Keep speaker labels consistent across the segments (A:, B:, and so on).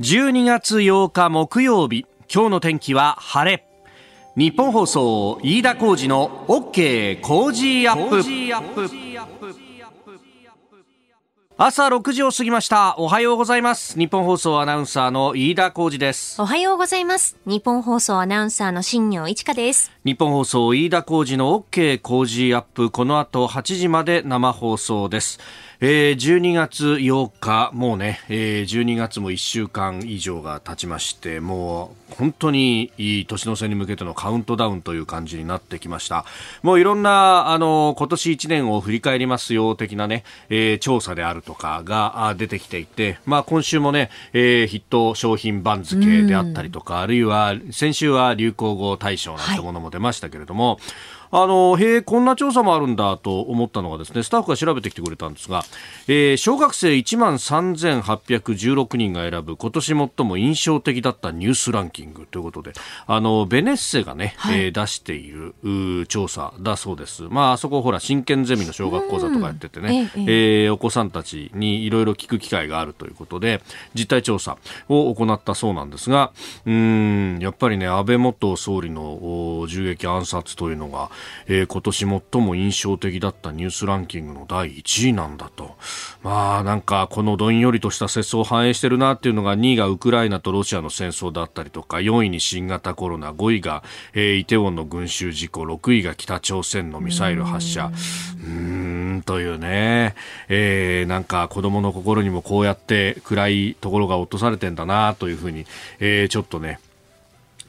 A: 12月8日木曜日今日の天気は晴れ。日本放送飯田浩二の OK 工事アップ。朝6時を過ぎました。おはようございます。日本放送アナウンサーの飯田浩二です。
B: おはようございます。日本放送アナウンサーの新業一華です。
A: 日本放送飯田浩二の OK 工事アップ。この後8時まで生放送ですえー、12月8日、もうね、えー、12月も1週間以上が経ちまして、もう本当にいい年の瀬に向けてのカウントダウンという感じになってきました。もういろんな、あの、今年1年を振り返りますよ、的なね、えー、調査であるとかが出てきていて、まあ今週もね、えー、ヒット商品番付であったりとか、あるいは先週は流行語大賞なんてものも出ましたけれども、はいあの、へえ、こんな調査もあるんだと思ったのがですね、スタッフが調べてきてくれたんですが、えー、小学生1万3816人が選ぶ今年最も印象的だったニュースランキングということで、あの、ベネッセがね、はい、えー、出している調査だそうです。まあ、あそこほら、真剣ゼミの小学講座とかやっててね、えええー、お子さんたちにいろいろ聞く機会があるということで、実態調査を行ったそうなんですが、うん、やっぱりね、安倍元総理の銃撃暗殺というのが、えー、今年最も印象的だったニュースランキングの第1位なんだと。まあなんかこのどんよりとした節操を反映してるなっていうのが2位がウクライナとロシアの戦争だったりとか4位に新型コロナ5位が、えー、イテウォンの群衆事故6位が北朝鮮のミサイル発射うーんというね、えー、なんか子供の心にもこうやって暗いところが落とされてんだなというふうに、えー、ちょっとね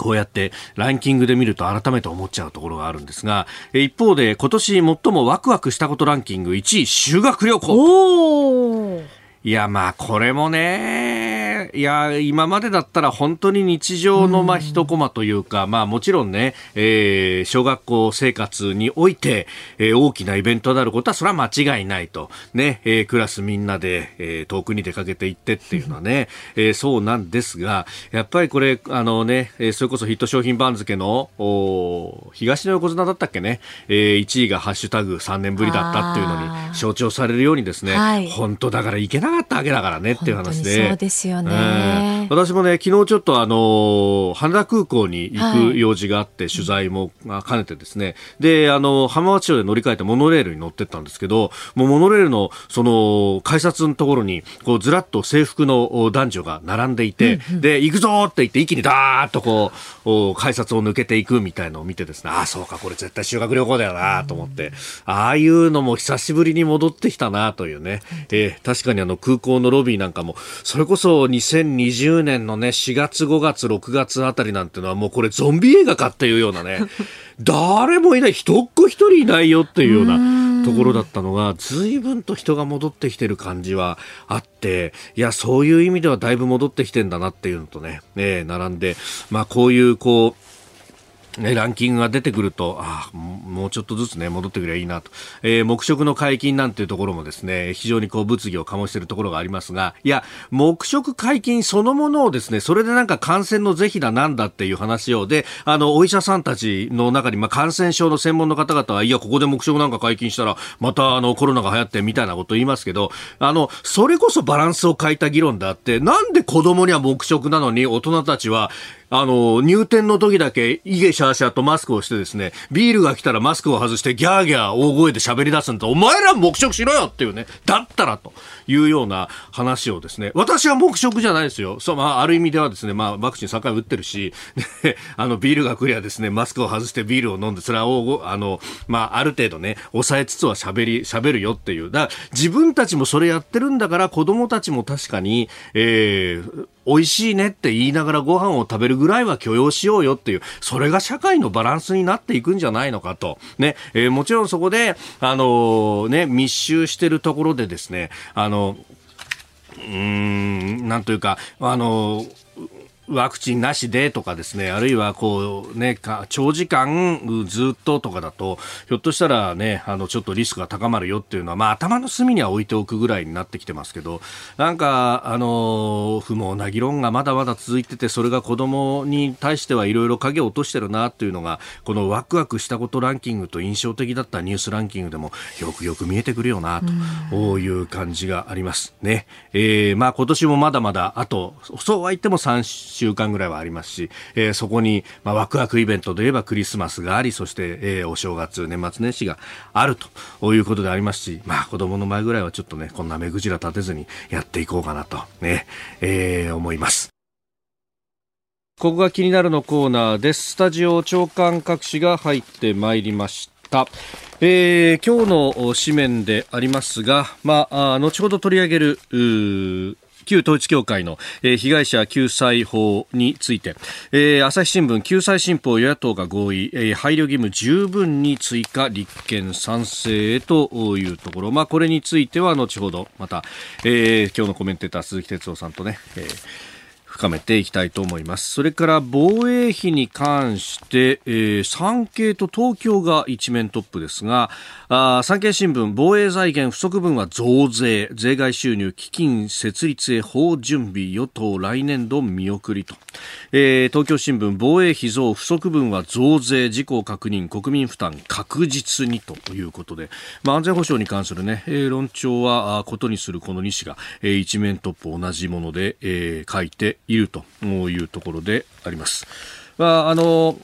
A: こうやってランキングで見ると改めて思っちゃうところがあるんですが、一方で今年最もワクワクしたことランキング1位修学旅行。いやまあこれもねいや、今までだったら本当に日常のまあ一コマというか、まあもちろんね、えー、小学校生活において、えー、大きなイベントであることはそれは間違いないと。ね、えー、クラスみんなで、えー、遠くに出かけていってっていうのはね、えー、そうなんですが、やっぱりこれ、あのね、えー、それこそヒット商品番付の、お東の横綱だったっけね、えー、1位がハッシュタグ3年ぶりだったっていうのに象徴されるようにですね、はい、本当だからいけなかったわけだからねっていう話で。
B: そうですよね、ね。
A: 私もね、昨日ちょっとあの、羽田空港に行く用事があって、取材も兼ねてですね、で、あの、浜松町で乗り換えてモノレールに乗ってったんですけど、もうモノレールの、その、改札のところに、こう、ずらっと制服の男女が並んでいて、うんうん、で、行くぞって言って、一気にダーッとこう、改札を抜けていくみたいのを見てですね、ああ、そうか、これ絶対修学旅行だよなと思って、ああいうのも久しぶりに戻ってきたなというね、えー、確かにあの、空港のロビーなんかも、それこそ2020年のね、4月、5月、6月あたりなんてのはもうこれゾンビ映画かっていうようなね、誰もいない、一っ子一人いないよっていうようなところだったのが、随分と人が戻ってきてる感じはあって、いや、そういう意味ではだいぶ戻ってきてんだなっていうのとね、ね並んで、まあこういうこう、ね、ランキングが出てくると、ああ、もうちょっとずつね、戻ってくればいいなと。えー、黙食の解禁なんていうところもですね、非常にこう物議を醸しているところがありますが、いや、黙食解禁そのものをですね、それでなんか感染の是非だなんだっていう話をで、あの、お医者さんたちの中に、まあ、感染症の専門の方々は、いや、ここで黙食なんか解禁したら、またあの、コロナが流行ってみたいなことを言いますけど、あの、それこそバランスを欠いた議論であって、なんで子供には黙食なのに大人たちは、あの、入店の時だけ、イゲシャーシャーとマスクをしてですね、ビールが来たらマスクを外してギャーギャー大声で喋り出すんだ。お前ら黙食しろよっていうね。だったらというような話をですね、私は黙食じゃないですよ。そう、まあ、ある意味ではですね、まあ、ワクチン3回打ってるし、あの、ビールが来りゃですね、マスクを外してビールを飲んで、それは大あの、まあ、ある程度ね、抑えつつは喋り、喋るよっていう。だから自分たちもそれやってるんだから、子供たちも確かに、えー、美味しいねって言いながらご飯を食べるぐらいは許容しようよっていう、それが社会のバランスになっていくんじゃないのかと。ね、えー、もちろんそこで、あのー、ね、密集してるところでですね、あの、うーん、なんというか、あの、ワクチンなしでとかですね、あるいはこうね、長時間ずっととかだと、ひょっとしたらね、あの、ちょっとリスクが高まるよっていうのは、まあ頭の隅には置いておくぐらいになってきてますけど、なんか、あの、不毛な議論がまだまだ続いてて、それが子供に対してはいろいろ影を落としてるなっていうのが、このワクワクしたことランキングと印象的だったニュースランキングでもよくよく見えてくるよな、という感じがありますね。えー、まあ今年もまだまだ、あと、そうは言っても3週間ぐらいはありますし、えー、そこに、まあ、ワクワクイベントといえばクリスマスがあり、そして、えー、お正月、年末年始があるということでありますし、まあ、子供の前ぐらいはちょっとね、こんな目くじら立てずにやっていこうかなと、ね、えー、思います。ここが気になるのコーナーです。スタジオ長官各紙が入ってまいりました。えー、今日の紙面でありますが、まあ、あ後ほど取り上げる旧統一教会の、えー、被害者救済法について、えー、朝日新聞救済新法与野党が合意、えー、配慮義務十分に追加立憲賛成へというところ、まあ、これについては後ほどまた、えー、今日のコメンテーター鈴木哲夫さんとね、えー深めていきたいと思います。それから防衛費に関して、えー、産経と東京が一面トップですが、あ産経新聞防衛財源不足分は増税、税外収入基金設立へ法準備与党来年度見送りと、えー、東京新聞防衛費増不足分は増税事項確認国民負担確実にということで、まあ、安全保障に関するね、えー、論調はことにするこの2紙が、えー、一面トップ同じもので、えー、書いているというところであります。まあ、あの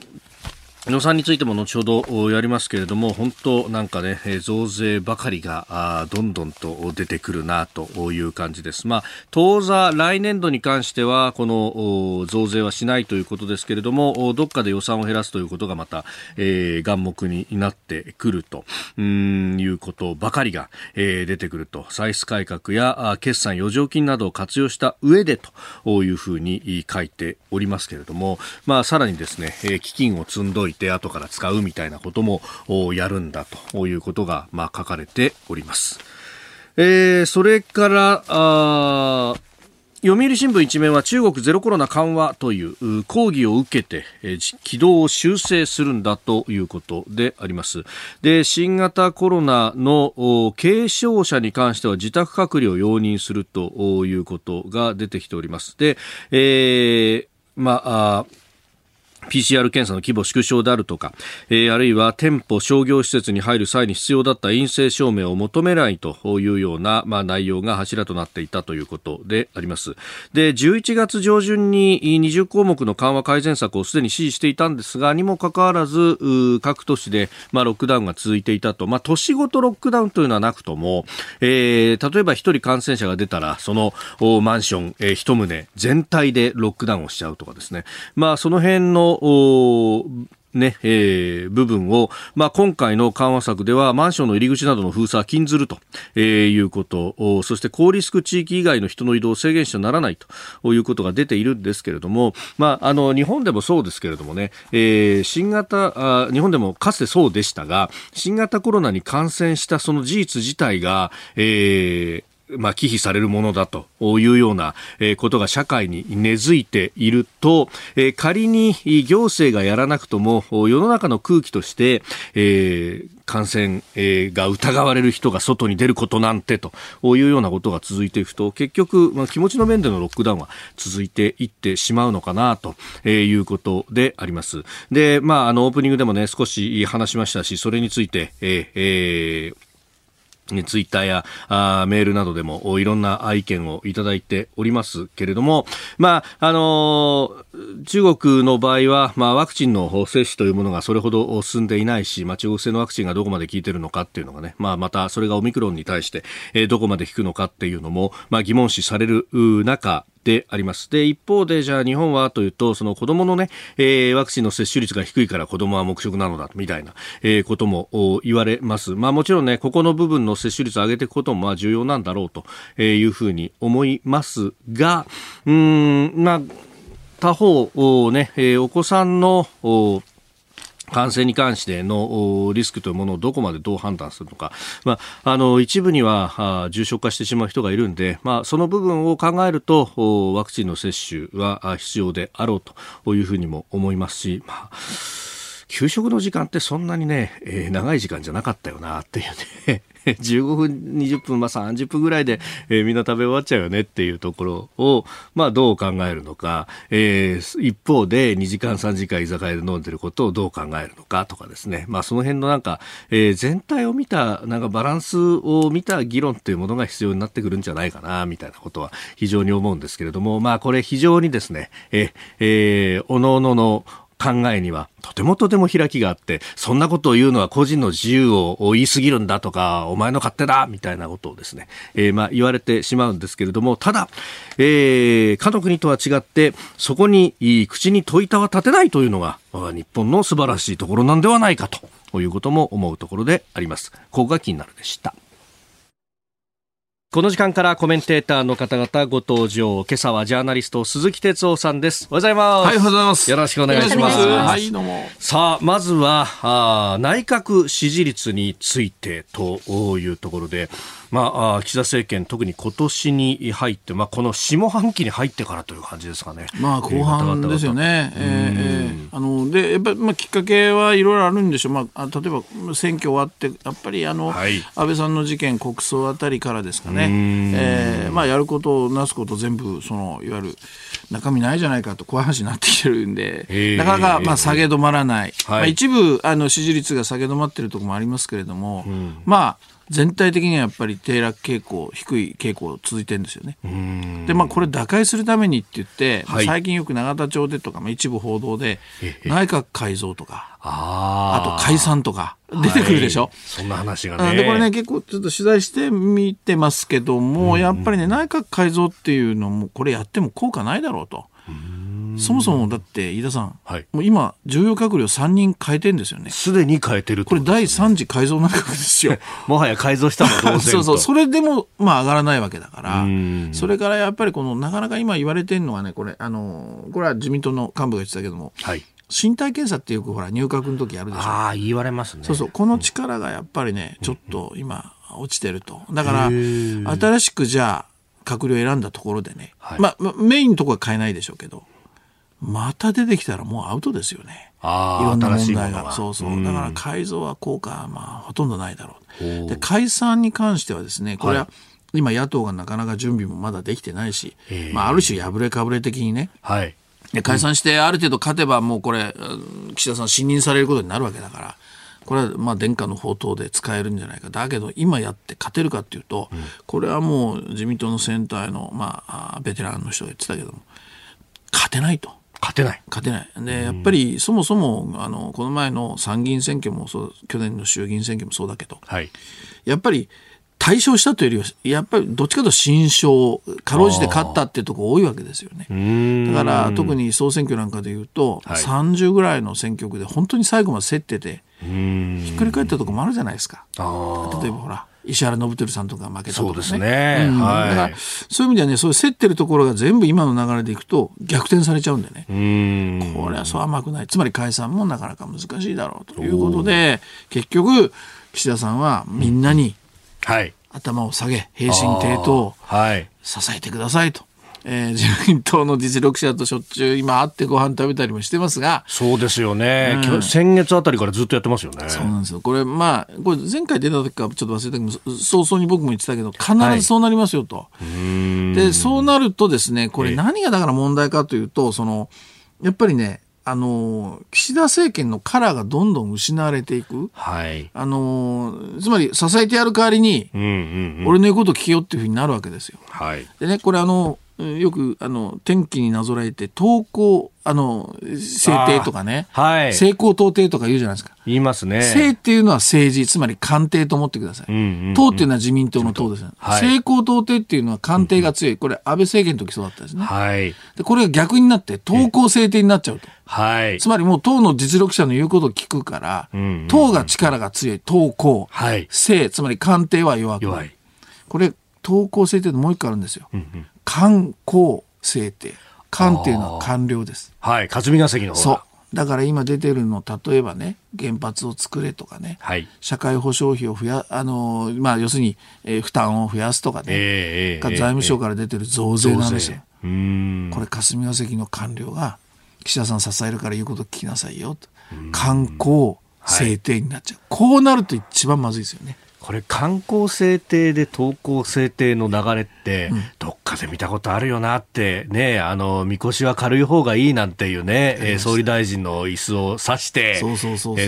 A: 予算についても後ほどやりますけれども本当なんかね増税ばかりがどんどんと出てくるなという感じです。まあ、当座来年度に関してはこの増税はしないということですけれどもどっかで予算を減らすということがまた、えー、眼目になってくるということばかりが、えー、出てくると歳出改革や決算余剰金などを活用した上でというふうに書いておりますけれども、まあ、さらにですね基金を積んどいてて後から使うみたいなこともやるんだということが、まあ、書かれております。えー、それからあ読売新聞一面は中国ゼロコロナ緩和という抗議を受けて、えー、軌道を修正するんだということであります。で、新型コロナの軽症者に関しては自宅隔離を容認するということが出てきております。で、えー、まあ、PCR 検査の規模縮小であるとか、えー、あるいは店舗、商業施設に入る際に必要だった陰性証明を求めないというような、まあ、内容が柱となっていたということであります。で、11月上旬に20項目の緩和改善策をすでに指示していたんですが、にもかかわらず、各都市で、まあ、ロックダウンが続いていたと。まあ、都市ごとロックダウンというのはなくとも、えー、例えば一人感染者が出たら、そのマンション、えー、一棟全体でロックダウンをしちゃうとかですね。まあ、その辺のね、えー、部分を、まあ、今回の緩和策ではマンションの入り口などの封鎖は禁ずると、えー、いうことそして高リスク地域以外の人の移動を制限してはならないということが出ているんですけれども、まあ、あの日本でもそうですけれどもね、えー、新型あ日本でもかつてそうでしたが新型コロナに感染したその事実自体が、えー、まあ、忌避されるものだというようなことが社会に根付いていると、仮に行政がやらなくとも世の中の空気として、えー、感染が疑われる人が外に出ることなんてというようなことが続いていくと結局、まあ、気持ちの面でのロックダウンは続いていってしまうのかなということであります。で、まあ、あのオープニングでもね少し話しましたしそれについて、えーえーツイッターやあーメールなどでもいろんな意見をいただいておりますけれども、まあ、あのー、中国の場合は、まあ、ワクチンの接種というものがそれほど進んでいないし、まあ、中国製のワクチンがどこまで効いているのかっていうのがね、まあ、またそれがオミクロンに対して、えー、どこまで効くのかっていうのも、まあ、疑問視される中であります。で、一方で、じゃあ日本はというと、その子供のね、えー、ワクチンの接種率が低いから子供は黙食なのだ、みたいな、えー、ことも言われます。まあもちろんね、ここの部分の接種率を上げていくこともまあ重要なんだろうというふうに思いますが、うん、まあ、他方、ね、え、お子さんの、感染に関してのリスクというものをどこまでどう判断するのか、まあ、あの一部には重症化してしまう人がいるんで、まあ、その部分を考えるとワクチンの接種は必要であろうというふうにも思いますし、まあ給食の時間ってそんなにね、えー、長い時間じゃなかったよなっていうね。15分、20分、まあ、30分ぐらいで、えー、みんな食べ終わっちゃうよねっていうところを、まあ、どう考えるのか、えー、一方で2時間、3時間居酒屋で飲んでることをどう考えるのかとかですね、まあ、その辺のなんか、えー、全体を見た、なんかバランスを見た議論っていうものが必要になってくるんじゃないかな、みたいなことは非常に思うんですけれども、まあ、これ非常にですね、ええー、おのおのの考えにはとてもとても開きがあって、そんなことを言うのは個人の自由を言い過ぎるんだとか、お前の勝手だみたいなことをですね、えー、まあ言われてしまうんですけれども、ただ、えー、かの国とは違って、そこに口に問いたは立てないというのが、日本の素晴らしいところなんではないかということも思うところであります。ここが気になるでした。この時間からコメンテーターの方々ご登場。今朝はジャーナリスト鈴木哲夫さんです。おはようございます。
C: はい、おはようございます。
A: よろしくお願いします。
C: はい、どうも。
A: さあ、まずは、あ内閣支持率についてというところで、まあ、岸田政権、特に今年に入って、まあ、この下半期に入ってからという感じですかね。
C: まあ、後半ですよね。えー、あのでやっぱり、まあ、きっかけはいろいろあるんでしょう、まあ、例えば選挙終わって、やっぱりあの、はい、安倍さんの事件、国葬あたりからですかね、えーまあ、やることなすこと全部その、いわゆる中身ないじゃないかと、怖い話になってきてるんで、なかなか、まあ、下げ止まらない、はい、まあ、一部あの支持率が下げ止まっているところもありますけれども、まあ、全体的にはやっぱり低落傾向低い傾向続いてるんですよね。でまあこれ打開するためにって言って、はい、最近よく永田町でとか、まあ、一部報道で内閣改造とかあと解散とか出てくるでしょ、はい、
A: そんな話がね。
C: でこれね結構ちょっと取材してみてますけども、やっぱりね内閣改造っていうのもこれやっても効果ないだろうと。そもそもだって飯田さん、はい、もう今重要閣僚3人変えてんですよね。
A: すでに変えてる、
C: ね、これ第3次改造内閣ですよ。
A: もはや改造したの同然
C: そうそうそれでもまあ上がらないわけだから。それからやっぱりこのなかなか今言われてるのはねこれあのこれは自民党の幹部が言ってたけども、はい、身体検査ってよくほら入閣の時あるでしょ。
A: ああ言われますね。
C: そうそう。この力がやっぱりねちょっと今落ちてると。だから新しくじゃあ閣僚選んだところでね、はい、まあメインのところは変えないでしょうけどまた出てきたらもうアウトですよね。いろんな問題が。そうそう。だから改造は効果はまあほとんどないだろう。で、解散に関してはですね、これは、今野党がなかなか準備もまだできてないし、まあある種破れかぶれ的にね、はい、で解散してある程度勝てばもうこれ、岸田さん信任されることになるわけだから、これはまあ殿下の宝刀で使えるんじゃないか。だけど今やって勝てるかっていうと、これはもう自民党のセンターのまあベテランの人が言ってたけども、勝てないと。
A: 勝てない。
C: 勝てない。で、やっぱりそもそも、あの、この前の参議院選挙もそう、去年の衆議院選挙もそうだけど、はい、やっぱり、大勝したというよりは、やっぱりどっちかというと新勝、かろうじて勝ったっていうところ多いわけですよね。だから特に総選挙なんかでいうと、はい、30ぐらいの選挙区で本当に最後まで競ってて、ひっくり返ったところもあるじゃないですか。例えばほら、石原伸晃さんとか負けたとか、ね、そうですね、うん。はい、だからそういう意味ではねそういう競ってるところが全部今の流れでいくと逆転されちゃうんでね。これはそう甘くない。つまり解散もなかなか難しいだろうということで結局岸田さんはみんなに頭を下げ平身低頭支えてくださいとえー、自民党の実力者としょっちゅう今会ってご飯食べたりもしてますが。
A: そうですよね、うん、先月あたりからずっとやってますよね。
C: そうなんですよ。これまあこれ前回出た時かちょっと忘れたけど早々に僕も言ってたけど必ずそうなりますよと、はい、でそうなるとですねこれ何がだから問題かというとそのやっぱりねあの岸田政権のカラーがどんどん失われていく、はい、あのつまり支えてやる代わりに、うんうんうん、俺の言うこと聞けよっていうふうになるわけですよ。はい、でねこれあのよくあの天気になぞらえて投稿あの制定とかね、はい、成功到底とか言うじゃないですか。
A: 言いますね。
C: 政っていうのは政治つまり官邸と思ってください、うんうんうん、党っていうのは自民党の党ですね、はい、成功到底っていうのは官邸が強い、これ安倍政権の時そうだったですね、はい、でこれが逆になって投稿制定になっちゃうと、はい、つまりもう党の実力者の言うことを聞くから、うんうんうん、党が力が強い。投稿、はい、政つまり官邸は弱く弱い。これ投稿制定のもう一個あるんですよ、うんうん官公制定官っていうのは官僚です。
A: はい霞が関の
C: そう。だから今出てるの例えばね原発を作れとかね、はい、社会保障費を増やあの、まあ、要するに、えー、負担を増やすとかね、えー、財務省から出てる増税なんですよ。えー、これ霞が関の官僚が岸田さん支えるから言うこと聞きなさいよと。観光制定になっちゃう、はい、こうなると一番まずいですよね。
A: これ観光制定で投稿制定の流れって、どっかで見たことあるよなってねあのみこしは軽い方がいいなんていうね、えー、総理大臣の椅子を指して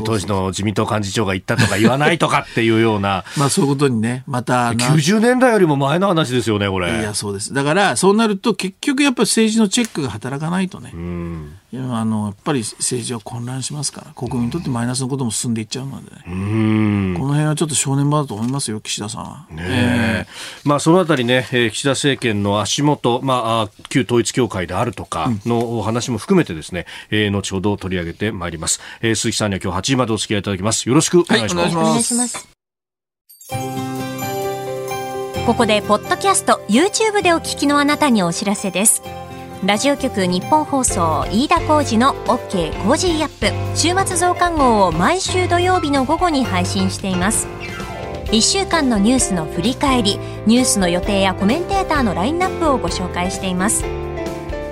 A: 当時の自民党幹事長が言ったとか言わないとかっていうような。
C: まあそういうことにねまた
A: 90年代よりも前の話ですよねこれ。
C: いやそうです。だからそうなると結局やっぱり政治のチェックが働かないとね、うんいやあのやっぱり政治は混乱しますから。国民にとってマイナスのことも進んでいっちゃうので、ね、この辺はちょっと正念場だと思いますよ岸田さんは。ね
A: え。ー、まあ、そのあたりね、えー、岸田政権の足元、まあ、旧統一教会であるとかの話も含めてですね、うん、えー、後ほど取り上げてまいります、えー、鈴木さんには今日8時までお付き合いいただきます。よろしくお願いします、はい、お願いします。
B: ここでポッドキャスト YouTube でお聞きのあなたにお知らせですラジオ局日本放送飯田浩二の OK コージーアップ。週末増刊号を毎週土曜日の午後に配信しています。1週間のニュースの振り返りニュースの予定やコメンテーターのラインナップをご紹介しています。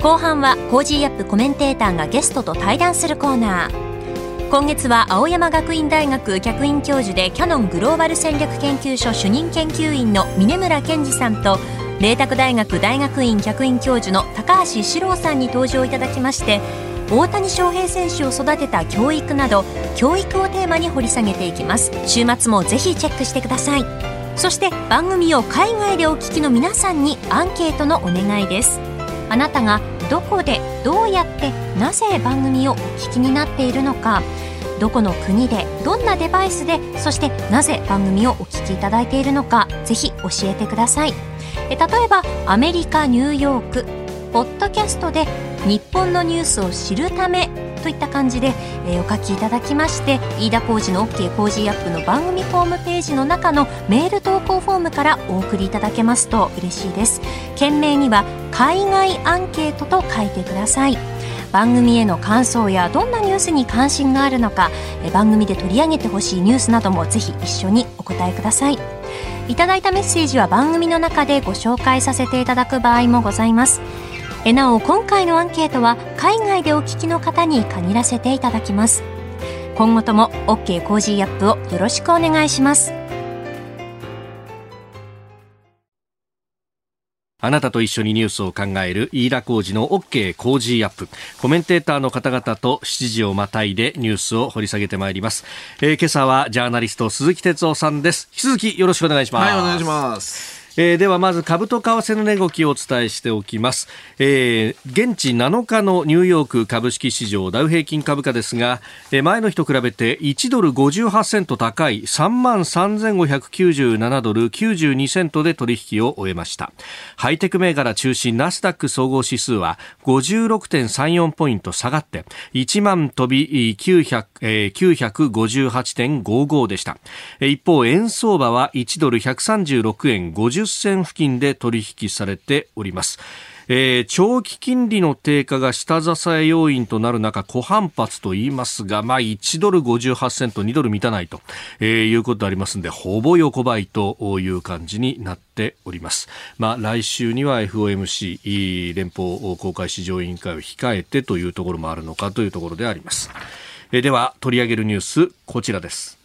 B: 後半は Cozy up コメンテーターがゲストと対談するコーナー。今月は青山学院大学客員教授でキヤノングローバル戦略研究所主任研究員の峯村健司さんと麗澤大学大学院客員教授の高橋史郎さんに登場いただきまして大谷翔平選手を育てた教育など教育をテーマに掘り下げていきます。週末もぜひチェックしてください。そして番組を海外でお聞きの皆さんにアンケートのお願いです。あなたがどこでどうやってなぜ番組をお聞きになっているのか。どこの国でどんなデバイスでそしてなぜ番組をお聞きいただいているのかぜひ教えてください。え例えばアメリカニューヨークポッドキャストで日本のニュースを知るためといった感じで、えー、お書きいただきまして飯田浩司の OK 工事アップの番組ホームページの中のメール投稿フォームからお送りいただけますと嬉しいです。件名には海外アンケートと書いてください。番組への感想やどんなニュースに関心があるのか番組で取り上げてほしいニュースなどもぜひ一緒にお答えください。いただいたメッセージは番組の中でご紹介させていただく場合もございます。えなお今回のアンケートは海外でお聞きの方に限らせていただきます。今後とも OK コージーアップをよろしくお願いします。
A: あなたと一緒にニュースを考える飯田浩二の OK 工事アップ。コメンテーターの方々と7時をまたいでニュースを掘り下げてまいります。えー、今朝はジャーナリスト鈴木哲夫さんです。引き続きよろしくお願いします。
C: はい、お願いします。
A: えー、ではまず株と為替の値動きをお伝えしておきます、えー、現地7日のニューヨーク株式市場ダウ平均株価ですが、えー、前の日と比べて1ドル58セント高い3万3597ドル92セントで取引を終えました。ハイテク銘柄中心ナスダック総合指数は56.34ポイント下がって1万飛び900、えー、958.55でした。一方円相場は1ドル136円50銭付近で取引されております。えー、長期金利の低下が下支え要因となる中、小反発と言いますが、まあ、1ドル58セント、2ドル満たないと、えー、いうことでありますので、ほぼ横ばいという感じになっております。まあ、来週には FOMC、連邦公開市場委員会を控えてというところもあるのかというところであります。えー、では、取り上げるニュース、こちらです。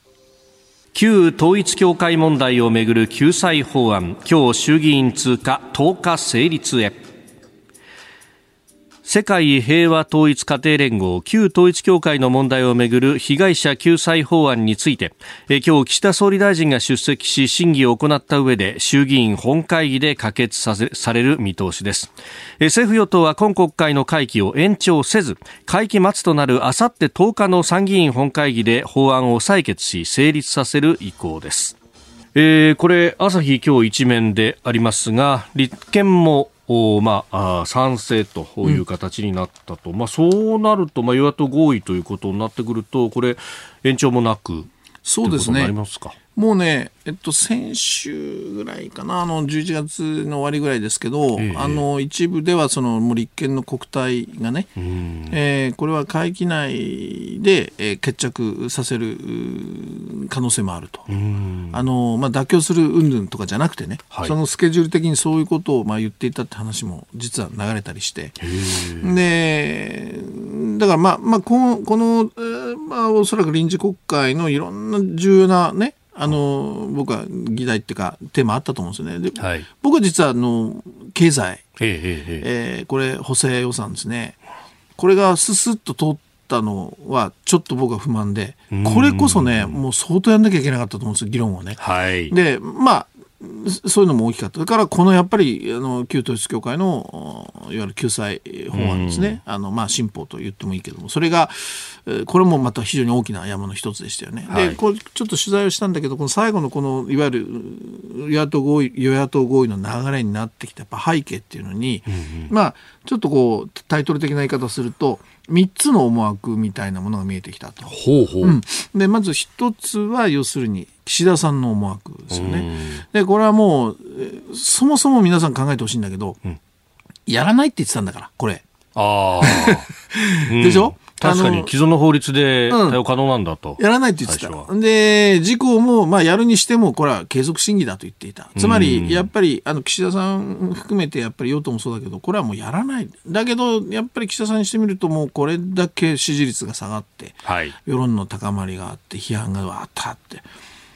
A: 旧統一教会問題をめぐる救済法案今日衆議院通過10日成立へ。世界平和統一家庭連合旧統一教会の問題をめぐる被害者救済法案について今日岸田総理大臣が出席し審議を行った上で衆議院本会議で可決さされる見通しです。政府与党は今国会の会期を延長せず会期末となるあさって10日の参議院本会議で法案を採決し成立させる意向です。えー、これ、朝日今日一面でありますが、立憲もおまあ、あ賛成という形になったと、うん、まあ、そうなると、まあ、与野党合意ということになってくると、これ、延長もなく
C: そうですね。もうね、えっと、先週ぐらいかな、あの、11月の終わりぐらいですけど、えあの、一部では、その、もう立憲の国対がね、えー、これは会期内で、えー、決着させる可能性もあると。あの、まあ、妥協する云々とかじゃなくてね、はい、そのスケジュール的にそういうことを、まあ、言っていたって話も実は流れたりして、で、だから、まあ、まあ、この、この、えー、まあ、おそらく臨時国会のいろんな重要なね、あの僕は議題っていうかテーマあったと思うんですよね。で、はい、僕は実はあの経済、えー、これ補正予算ですね。これがすすっと通ったのはちょっと僕は不満で、これこそねもう相当やんなきゃいけなかったと思うんですよ議論をね。はい、でまあそういうのも大きかった。だから、このやっぱり、あの、旧統一教会の、いわゆる救済法案ですね。あの、まあ、新法と言ってもいいけども、それが、これもまた非常に大きな山の一つでしたよね。はい、で、これ、ちょっと取材をしたんだけど、この最後のこの、いわゆる、与野党合意、与野党合意の流れになってきた、やっぱ背景っていうのに、うんうん、まあ、ちょっとこう、タイトル的な言い方をすると、3つの思惑みたいなものが見えてきたと。ほうほう。うん、でまず1つは要するに岸田さんの思惑ですよね。でこれはもうそもそも皆さん考えてほしいんだけど、うん、やらないって言ってたんだからこれ。あ でしょ、
A: 確かに既存の法律で対応可能なんだと、
C: うん、やらないって言ってた。で、事項も、まあ、やるにしても、これは継続審議だと言っていた。つまり、やっぱり、あの、岸田さん含めて、やっぱり与党もそうだけど、これはもうやらない。だけど、やっぱり岸田さんにしてみると、もうこれだけ支持率が下がって、はい、世論の高まりがあって、批判がわーっとあって。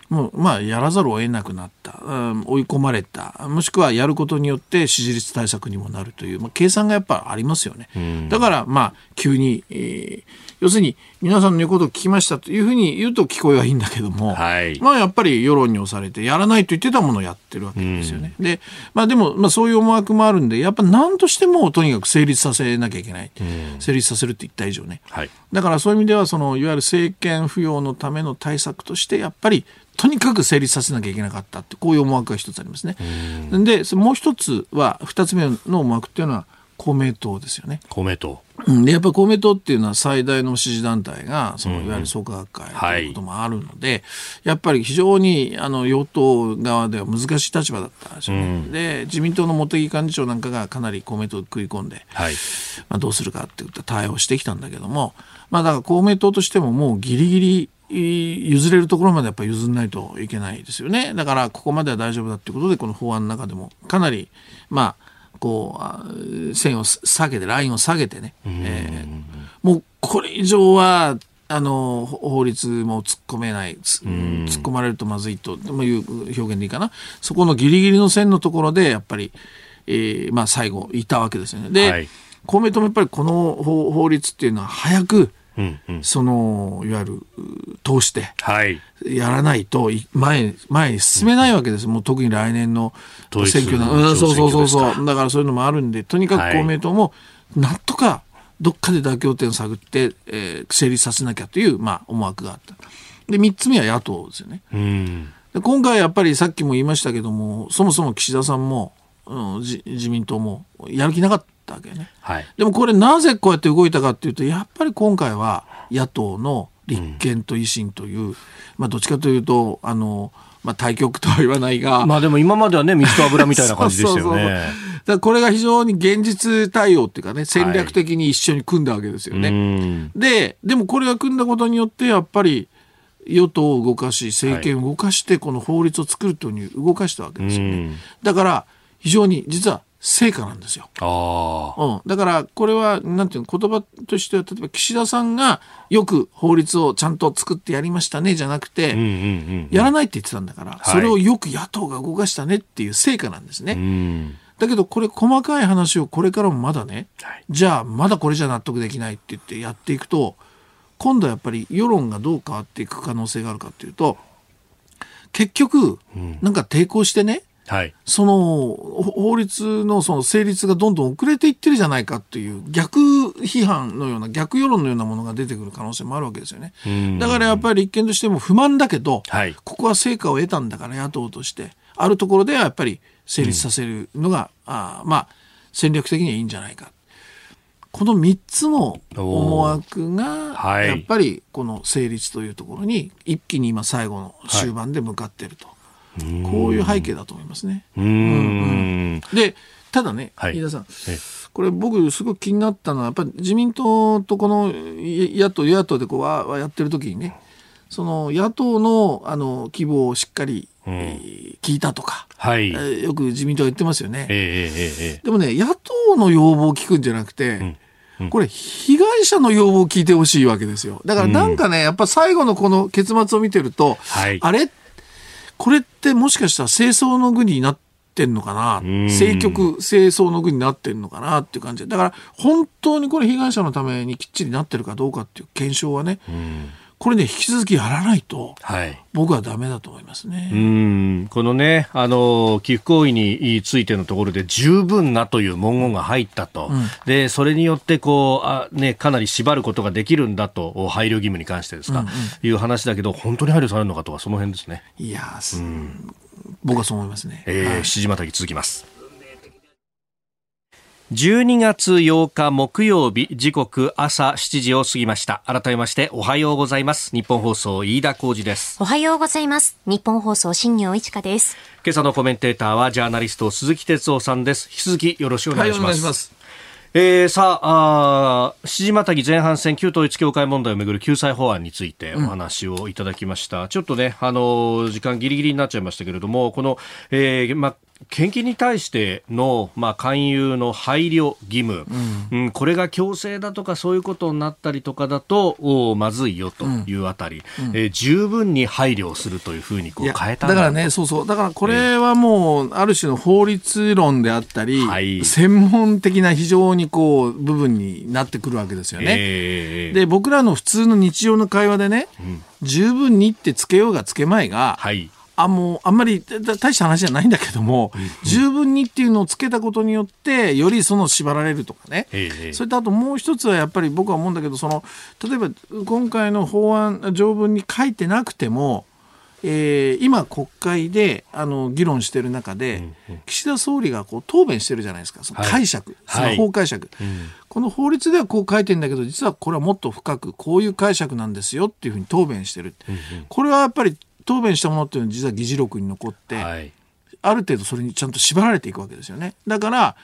C: もうまあやらざるを得なくなった、うん、追い込まれた。もしくはやることによって支持率対策にもなるという、まあ、計算がやっぱありますよね、だからまあ急に、えー、要するに皆さんの言うことを聞きましたというふうに言うと聞こえはいいんだけども、はい、まあやっぱり世論に押されてやらないと言ってたものをやってるわけですよね。で、まあでも、まあそういう思惑もあるんで、やっぱ何としてもとにかく成立させなきゃいけない。成立させるって言った以上ね。はい、だからそういう意味では、そのいわゆる政権浮揚のための対策として、やっぱりとにかく成立させなきゃいけなかったってこういう思惑が一つありますね。でもう一つは二つ目の思惑っていうのは公明党ですよね。
A: 公明党。
C: でやっぱり公明党っていうのは最大の支持団体がそのいわゆる創価学会ということもあるので、はい、やっぱり非常にあの与党側では難しい立場だったんですよね。うん、で自民党の茂木幹事長なんかがかなり公明党食い込んで、はい、まあ、どうするかっていった対応してきたんだけども、まあ、だから公明党としてももうギリギリ譲れるところまでやっぱり譲らないといけないですよね。だからここまでは大丈夫だっていうことでこの法案の中でもかなりまあこう線を下げてラインを下げてね、えー、もうこれ以上はあの法律も突っ込めない突っ込まれるとまずいという表現でいいかなそこのギリギリの線のところでやっぱり、えーまあ、最後いたわけですよね。で、はい、公明党もやっぱりこの法律っていうのは早くうんうん、そのいわゆる通してやらないと前前に進めないわけです、もう特に来年の選挙な、うん、そうそうそうそう。だからそういうのもあるんでとにかく公明党もなんとかどっかで妥協点を探って、えー、成立させなきゃという、まあ、思惑があった。で3つ目は野党ですよね、うん、で今回やっぱりさっきも言いましたけどもそもそも岸田さんも、うん、自民党もやる気なかったったわけね、はい、でもこれなぜこうやって動いたかっていうとやっぱり今回は野党の立憲と維新という、うん、まあどっちかというとあのまあ、対局とは言わないが。
A: まあでも今まではね、水と油みたいな感じですよね。
C: だこれが非常に現実対応っていうかね、戦略的に一緒に組んだわけですよね。はい、で、でもこれが組んだことによって、やっぱり、与党を動かし、政権を動かして、この法律を作るというに動かしたわけですよね。だから、非常に、実は成果なんですよ。あうん、だからこれはなんていうの言葉としては例えば岸田さんがよく法律をちゃんと作ってやりましたねじゃなくて、やらないって言ってたんだから、それをよく野党が動かしたねっていう成果なんですね。だけどこれ細かい話をこれからもまだね、はい、じゃあまだこれじゃ納得できないって言ってやっていくと今度はやっぱり世論がどう変わっていく可能性があるかっていうと結局なんか抵抗してね、はい、その法律のその成立がどんどん遅れていってるじゃないかっていう逆批判のような逆世論のようなものが出てくる可能性もあるわけですよね。だからやっぱり立憲としても不満だけど、はい、ここは成果を得たんだから野党としてあるところではやっぱり成立させるのが、うん、あまあ戦略的にはいいんじゃないか。この3つの思惑が、やっぱりこの成立というところに、一気に今最後の終盤で向かっていると。はい、こういう背景だと思いますね。うん。うんで、ただね、飯田さん、これ僕すごく気になったのは、やっぱり自民党とこの野党、与野党でこうわやってる時にね、その野党のあの希望をしっかり、うん、聞いたとか、はい、よく自民党は言ってますよね、えーえー、でもね野党の要望を聞くんじゃなくて、うん。うん、これ被害者の要望を聞いてほしいわけですよ。だからなんかね、やっぱ最後のこの結末を見てると、はい、あれこれってもしかしたら清掃の具になってんのかな？政局清掃の具になってんのかなっていう感じ。でだから本当にこれ被害者のためにきっちりなってるかどうかっていう検証はね、これね、引き続きやらないと、はい、僕はだめだと思いますね。
A: うんこのね、あの、寄付行為についてのところで十分なという文言が入ったと。うん、で、それによって、こう、あね、かなり縛ることができるんだと、配慮義務に関してですか、うんうん、いう話だけど、本当に配慮されるのかとか、その辺ですね。
C: いや、うん、僕はそう思いますね。
A: えー、はい、七時またぎ続きます。12月8日木曜日時刻朝7時を過ぎました。改めましておはようございます。日本放送飯田浩二です。
B: おはようございます。日本放送新業一華です。
A: 今朝のコメンテーターはジャーナリスト鈴木哲夫さんです。引き続きよろしくお願いします、はい、えー、さああ七時またぎ前半戦旧統一教会問題をめぐる救済法案についてお話をいただきました、うん、ちょっとねあの時間ギリギリになっちゃいましたけれどもこの、えーま献金に対しての、まあ、勧誘の配慮義務、うん、うん、これが強制だとかそういうことになったりとかだとおまずいよというあたり、うん、えー、十分に配慮するというふうにこう変えた
C: だ。からねそうそう。だからこれはもう、ある種の法律論であったり、はい、専門的な非常にこう部分になってくるわけですよね。えー、で僕らの普通の日常の会話でね、うん、十分にってつけようがつけまいが、はいあもうあんまり大した話じゃないんだけども、十分にっていうのをつけたことによってよりその縛られるとかね、ええ、それとあともう一つはやっぱり僕は思うんだけどその例えば今回の法案条文に書いてなくてもえー、今、国会であの議論している中で、岸田総理がこう答弁してるじゃないですか、その解釈、はい、その法解釈、はいうん、この法律ではこう書いてるんだけど、実はこれはもっと深く、こういう解釈なんですよっていうふうに答弁してる、うんうん、これはやっぱり答弁したものっていうのは実は議事録に残って、はい、ある程度それにちゃんと縛られていくわけですよね。だから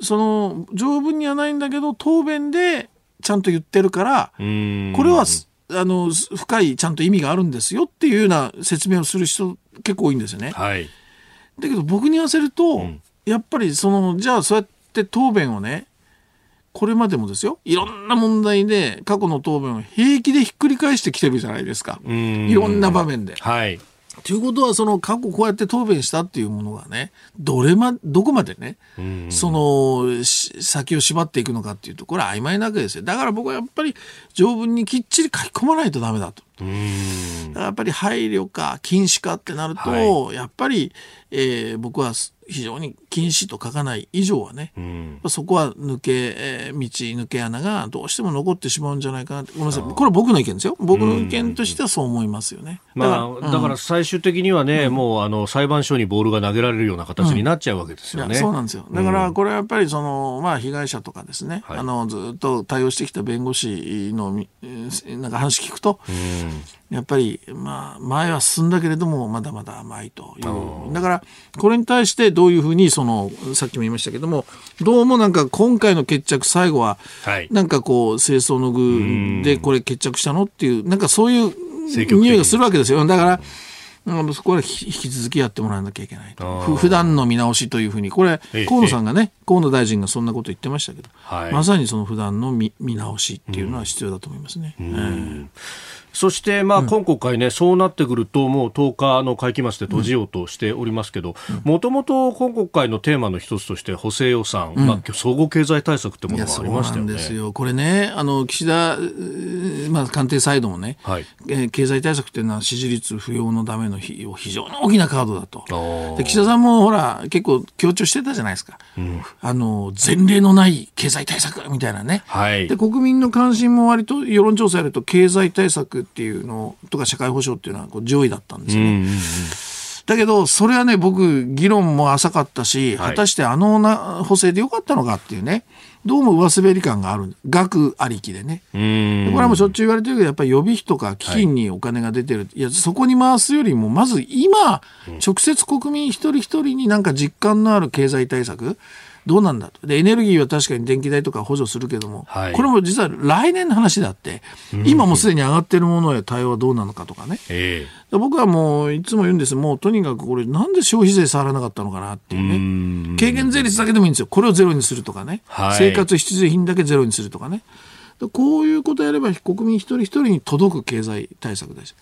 C: その条文にはないんだけど答弁でちゃんと言ってるからこれはあの深いちゃんと意味があるんですよっていうような説明をする人結構多いんですよね。はい、だけど僕に言わせると、うん、やっぱりそのじゃあそうやって答弁をねこれまでもですよいろんな問題で過去の答弁を平気でひっくり返してきてるじゃないですかいろんな場面で。はいということは、その過去こうやって答弁したっていうものがね、どれま、どこまでね、その、先を縛っていくのかっていうと、これは曖昧なわけですよ。だから僕はやっぱり条文にきっちり書き込まないとダメだと。やっぱり配慮か禁止かってなると、はい、やっぱり、えー、僕は非常に禁止と書かない以上はね、うん、そこは抜け、えー、道抜け穴がどうしても残ってしまうんじゃないかなごめんなさい。これは僕の意見ですよ。僕の意見としてはそう思いますよね、
A: だからまあ、だから最終的にはね、うん、もうあの裁判所にボールが投げられるような形になっちゃうわけですよね、
C: そうなんですよ。だからこれはやっぱりその、まあ、被害者とかですね、あのずっと対応してきた弁護士のなんか話聞くと、やっぱり、まあ、前は進んだけれども、まだまだ甘いという。だから、これに対してどういうふうに、その、さっきも言いましたけども、どうもなんか今回の決着、最後は、なんかこう、清掃の具でこれ決着したのっていう、なんかそういう匂いがするわけですよ。だから、そこは引き続きやってもらわなきゃいけないと。普段の見直しというふうに、これ、河野さんがね、河野大臣がそんなこと言ってましたけど、はい、まさにその普段の見見直しっていうのは必要だと思いますね。うん
A: そして、まあ、今国会ね、うん、そうなってくると、もう10日の会期末で閉じようとしておりますけど、もともと今国会のテーマの一つとして、補正予算、うん、まあ、総合経済対策ってものがありましたよね。ですよ。
C: これね、あの、岸田、まあ、官邸サイドもね、はい、えー、経済対策っていうのは支持率不要のための非常に大きなカードだと。で岸田さんもほら、結構強調してたじゃないですか。うん、あの、前例のない経済対策みたいなね。はい、で、国民の関心も割と世論調査やると、経済対策っていうのとか社会保障っていうのはこう上位だったんですよね。うんうんうんだけど、それはね、僕、議論も浅かったし、果たしてあのな補正でよかったのかっていうね。どうも上滑り感がある。額ありきでね。これはもうしょっちゅう言われてるけど、やっぱり予備費とか基金にお金が出てる。はい、いや、そこに回すよりも、まず今、直接国民一人一人になんか実感のある経済対策、どうなんだと。で、エネルギーは確かに電気代とか補助するけども、はい、これも実は来年の話であって、今もすでに上がってるものへ対応はどうなのかとかね。えー、僕はもういつも言うんですもうとにかくこれなんで消費税触らなかったのかなっていうね。軽減税率だけでもいいんですよ。これをゼロにするとかね。はい、生活必需品だけゼロにするとかね。こういうことやれば国民一人一人に届く経済対策です。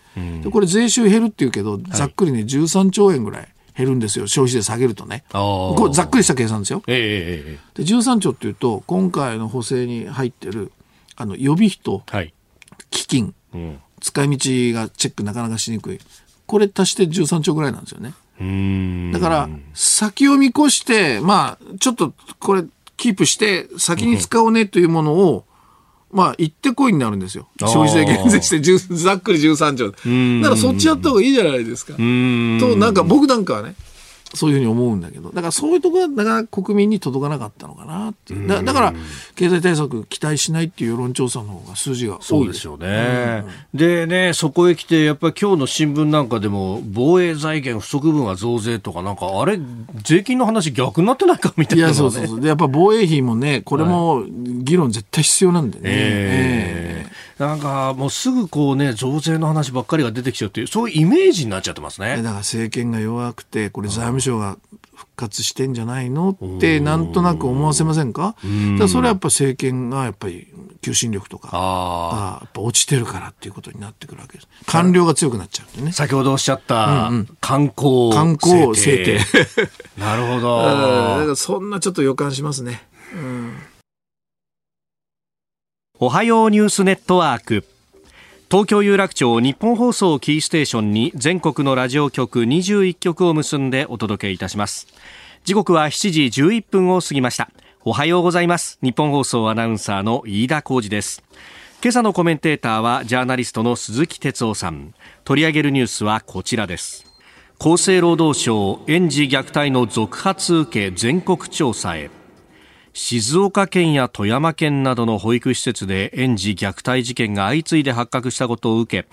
C: でこれ税収減るっていうけど、ざっくりね、13兆円ぐらい減るんですよ、消費税下げるとね。これざっくりした計算ですよ。えー、で13兆っていうと、今回の補正に入ってるあの予備費と基金、はいうん、使い道がチェックなかなかしにくい。これ足して13兆ぐらいなんですよね。だから、先を見越して、まあ、ちょっとこれ、キープして、先に使おうねというものを、まあ、行ってこいになるんですよ。消費税減税して、ざっくり13兆。だからそっちやった方がいいじゃないですか。と、なんか僕なんかはね、そういうふうに思うんだけど、だからそういうところはなかなか国民に届かなかったのかなっていう。だだから、経済対策期待しないっていう世論調査の方が数字が多いですよ
A: ね。うん、でね、そこへ来て、やっぱり今日の新聞なんかでも、防衛財源不足分は増税とか、なんか、あれ、税金の話逆になってないかみたいな、ね、いや、
C: そうそうそう。で、やっぱ防衛費もね、これも議論絶対必要なんでね。え
A: ー、えーなんかもうすぐこうね、増税の話ばっかりが出てきちゃうっていう、そういうイメージになっちゃってますね。
C: だから政権が弱くて、これ財務省が復活してんじゃないのってなんとなく思わせませんか？だそれはやっぱ政権がやっぱり求心力とかあやっぱ落ちてるからっていうことになってくるわけです。官僚が強くなっちゃうね。
A: 先ほどおっしゃった観光
C: 観光制定。
A: なるほど。
C: だからそんなちょっと予感しますね、うん、
A: おはようニュースネットワーク。東京有楽町日本放送キーステーションに全国のラジオ局21局を結んでお届けいたします。時刻は7時11分を過ぎました。おはようございます。日本放送アナウンサーの飯田浩二です。今朝のコメンテーターはジャーナリストの鈴木哲夫さん。取り上げるニュースはこちらです。厚生労働省園児虐待の続発受け全国調査へ。静岡県や富山県などの保育施設で園児虐待事件が相次いで発覚したことを受け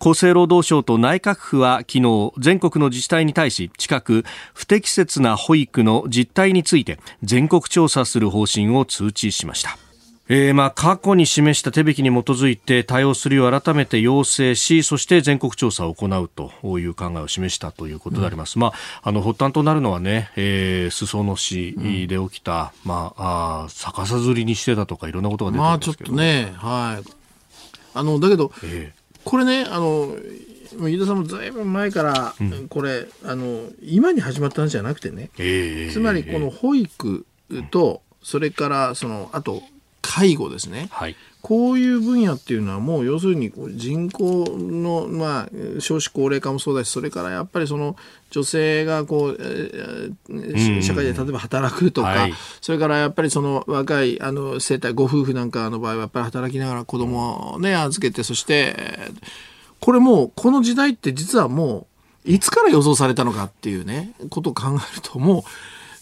A: 厚生労働省と内閣府は昨日全国の自治体に対し近く不適切な保育の実態について全国調査する方針を通知しました。えー、まあ過去に示した手引きに基づいて対応するよう改めて要請しそして全国調査を行うという考えを示したということであります、うん、まあ、あの発端となるのはね、えー、裾野市で起きた、うん、まあ、あ逆さずりにしてたとかいろんなことが出てまあちょっと
C: ねはい。あのだけど、えー、これねあの飯田さんもずいぶん前から、これ、あの今に始まったんじゃなくてね、えー、つまりこの保育と、それからそのあと介護ですね、はい、こういう分野っていうのはもう要するに人口の、まあ、少子高齢化もそうだしそれからやっぱりその女性がこう、えー、社会で例えば働くとか、はい、それからやっぱりその若いあの生態ご夫婦なんかの場合はやっぱり働きながら子供をね預けてそしてこれもうこの時代って実はもういつから予想されたのかっていうねことを考えるともう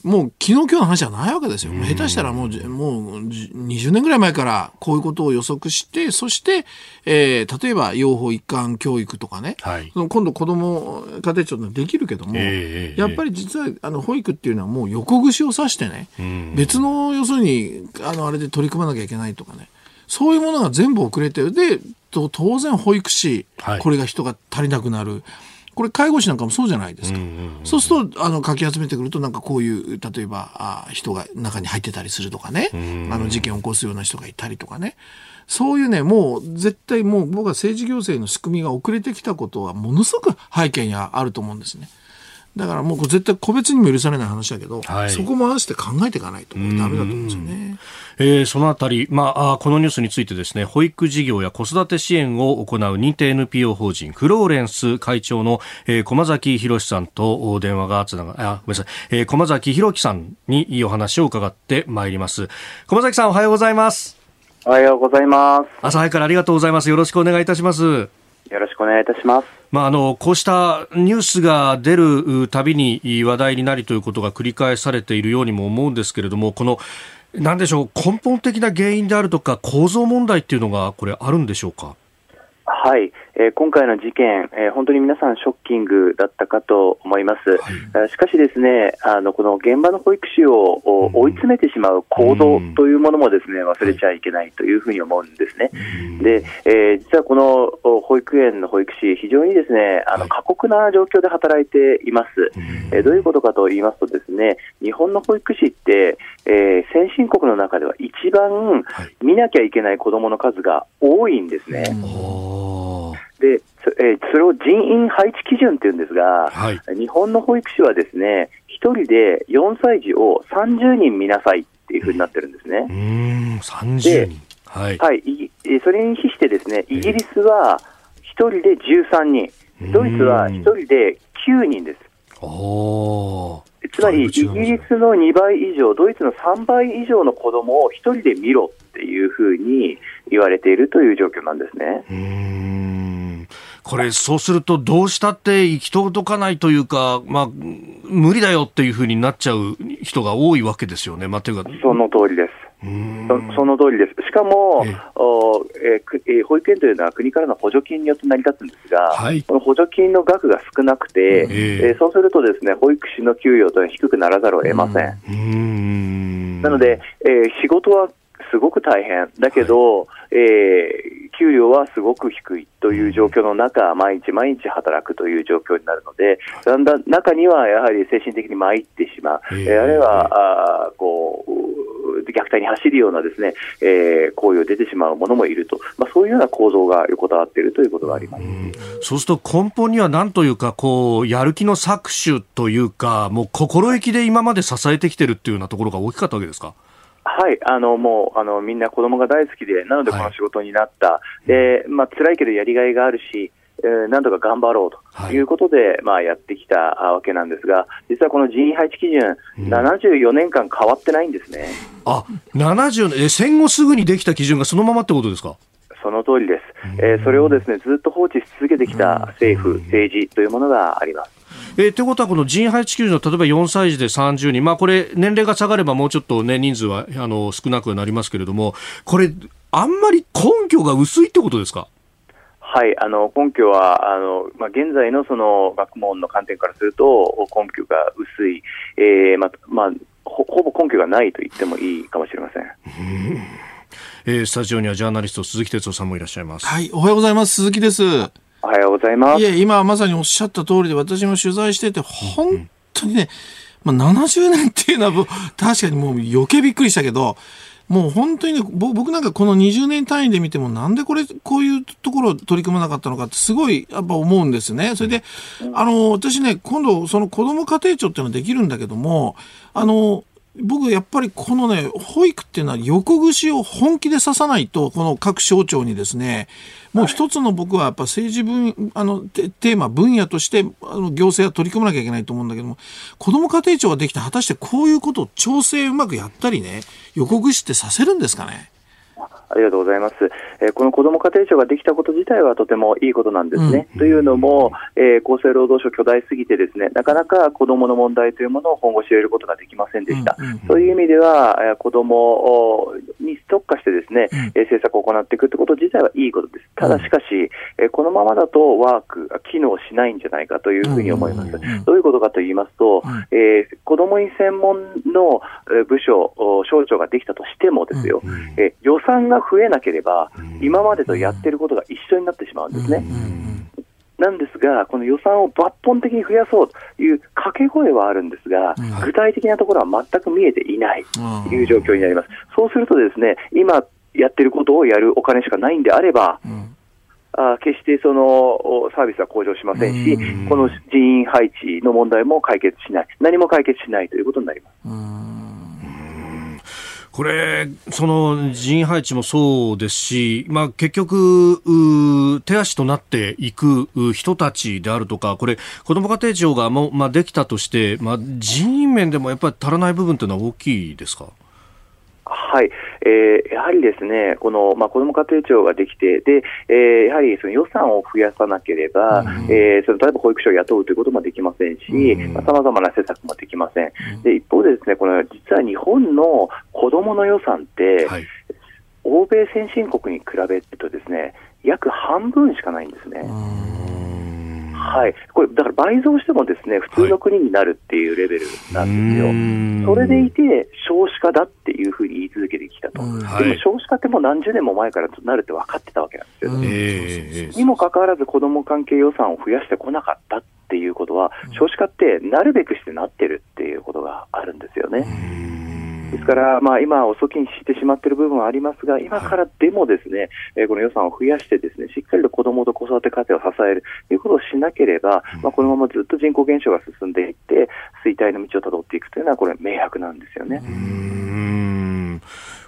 C: もう昨日今日の話じゃないわけですよ。下手したらもう、もう20年ぐらい前からこういうことを予測して、そして、えー、例えば養護一貫教育とかね、はい、今度子供家庭庁でできるけども、えー、やっぱり実はあの保育っていうのはもう横串を刺してね、別の要するに、あの、あれで取り組まなきゃいけないとかね、そういうものが全部遅れてる。で、当然保育士、はい、これが人が足りなくなる。これ介護士なんかもそうじゃないですか。そうすると、あの、かき集めてくると、なんかこういう、例えば、あ人が中に入ってたりするとかね、あの、事件を起こすような人がいたりとかね。そういうね、もう絶対もう僕は政治行政の仕組みが遅れてきたことはものすごく背景にあると思うんですね。だからもう絶対個別にも許されない話だけど、はい、そこも合わせて考えていかないとダメだと思うんですよね。
A: えー、そのあたり、まあ、あこのニュースについてですね、保育事業や子育て支援を行う認定 NPO 法人フローレンス会長の、えー、駒崎博さんと電話がつなが、あ、ごめんなさい、えー、駒崎博樹さんにいいお話を伺ってまいります。駒崎さんおはようございます。
D: おはようございます。
A: 朝早くからありがとうございます。よろしくお願いいたします。
D: よろしくお願いいたします。
A: まあ、あのこうしたニュースが出るたびに話題になりということが繰り返されているようにも思うんですけれどもこのなんでしょう、根本的な原因であるとか、構造問題っていうのが、これ、あるんでしょうか？
D: はい、えー、今回の事件、えー、本当に皆さんショッキングだったかと思います。はい、しかしですね、あのこの現場の保育士を追い詰めてしまう行動というものもですね、忘れちゃいけないというふうに思うんですね。で、えー、実はこの保育園の保育士、非常にですね、あの過酷な状況で働いています。えー、どういうことかと言いますとですね、日本の保育士って、えー、先進国の中では一番見なきゃいけない子どもの数が多いんですね。で、えー、それを人員配置基準っていうんですが、はい、日本の保育士はですね、1人で4歳児を30人見なさいっていうふうになってるんですね。う
A: ん、30人。はい、
D: はい、それに比してですね、イギリスは1人で13人、ドイツは1人で9人です。つまり、イギリスの2倍以上、ドイツの3倍以上の子供を1人で見ろっていうふうに言われているという状況なんですね。
A: これ、そうすると、どうしたって行き届かないというか、まあ、無理だよっていうふうになっちゃう人が多いわけですよね、まあ、というか
D: その通りです。そその通りです。しかも、えおえー、保育園というのは国からの補助金によって成り立つんですが、はい、この補助金の額が少なくて、えー、そうするとですね保育士の給与というのは低くならざるを得ません。なので、えー、仕事はすごく大変。だけど、はい、えー、給料はすごく低いという状況の中、毎日毎日働くという状況になるので、だんだん中にはやはり精神的に参ってしまう、えー、あるいはあこう虐待に走るようなですね、えー、行為を出てしまうものもいると、まあ、そういうような構造が横たわっているということがあります。
A: うそうすると根本には何というか、こう、やる気の搾取というか、もう心意気で今まで支えてきてるっていうようなところが大きかったわけですか？
D: はい、あのもうあのみんな子供が大好きで、なのでこの仕事になった、はい、でまあ辛いけどやりがいがあるし、えー、なんとか頑張ろうとい。うことで、はい、まあ、やってきたわけなんですが、実はこの人員配置基準、うん、74年間変わってないんですね。
A: あ70年え、戦後すぐにできた基準がそのままってことですか？
D: その通りです、えー、それをですねずっと放置し続けてきた政府、政治というものがあります。
A: えー、ということは、この人配置基準の例えば4歳児で30人、まあ、これ、年齢が下がればもうちょっと、ね、人数はあの少なくなりますけれども、これ、あんまり根拠が薄いってことですか？
D: はい、あの根拠はあの、まあ、現在のその学問の観点からすると根拠が薄い、えーままあ、ほほぼ根拠がないと言ってもいいかもしれません。
A: えー、スタジオにはジャーナリスト鈴木哲夫さんもいらっしゃいます。
C: はい、おはようございます。鈴木です。
D: おはようございます。い
C: え、今まさにおっしゃった通りで、私も取材してて、本当にね、まあ、70年っていうのは、確かにもう余計びっくりしたけど、もう本当にね、僕なんかこの20年単位で見ても、なんでこれ、こういうところを取り組まなかったのかってすごいやっぱ思うんですね。それで、あの、私ね、今度、その子ども家庭庁っていうのはできるんだけども、あの、僕やっぱりこのね保育っていうのは横串を本気で刺さないとこの各省庁にですねもう一つの僕はやっぱ政治分あのテーマ分野としてあの行政は取り組まなきゃいけないと思うんだけども子ども家庭庁ができて果たしてこういうことを調整うまくやったりね横串ってさせるんですかね？
D: ありがとうございます。えー、この子ども家庭庁ができたこと自体はとてもいいことなんですね。うん、というのも、えー、厚生労働省巨大すぎてですね、なかなか子どもの問題というものを今後知れることができませんでした。うんうん、そういう意味では、えー、子どもに特化してですね、うん、え政策を行っていくということ自体はいいことです。ただしかし、えこのままだとワークが機能しないんじゃないかというふうに思います。どういうことかと言いますと、えー、子どもに専門の部署、省庁ができたとしてもですよ、え予算がが増えなければ、今までとやってることが一緒になってしまうんですね。なんですが、この予算を抜本的に増やそうという掛け声はあるんですが、具体的なところは全く見えていないという状況になります。そうするとですね、今やってることをやるお金しかないんであれば、あ決してそのサービスは向上しませんし、この人員配置の問題も解決しない、何も解決しないということになります。
A: これ、その人員配置もそうですし、まあ、結局、手足となっていく人たちであるとか、これ、子ども家庭庁がも、まあ、できたとして、まあ、人員面でもやっぱり足らない部分というのは大きいですか？
D: はい、えー、やはりですね、この、まあ、子ども家庭庁ができて、で、えー、やはりその予算を増やさなければ、うん、えー、その例えば保育所を雇うということもできませんし、さまざ、まな施策もできません、で、一方でですね、この実は日本の子どもの予算って、はい、欧米先進国に比べるとですね、約半分しかないんですね。はい、これ、だから倍増してもですね普通の国になるっていうレベルなんですよ、それでいて少子化だっていうふうに言い続けてきたと、でも少子化ってもう何十年も前からなるって分かってたわけなんですよ、ね、にもかかわらず子ども関係予算を増やしてこなかったっていうことは、少子化ってなるべくしてなってるっていうことがあるんですよね。ですから、まあ、今、遅きにしてしまっている部分はありますが、今からでもですね、えー、この予算を増やして、ですねしっかりと子どもと子育て家庭を支えるということをしなければ、まあ、このままずっと人口減少が進んでいって、衰退の道をたどっていくというのは、これ、明白なんですよね。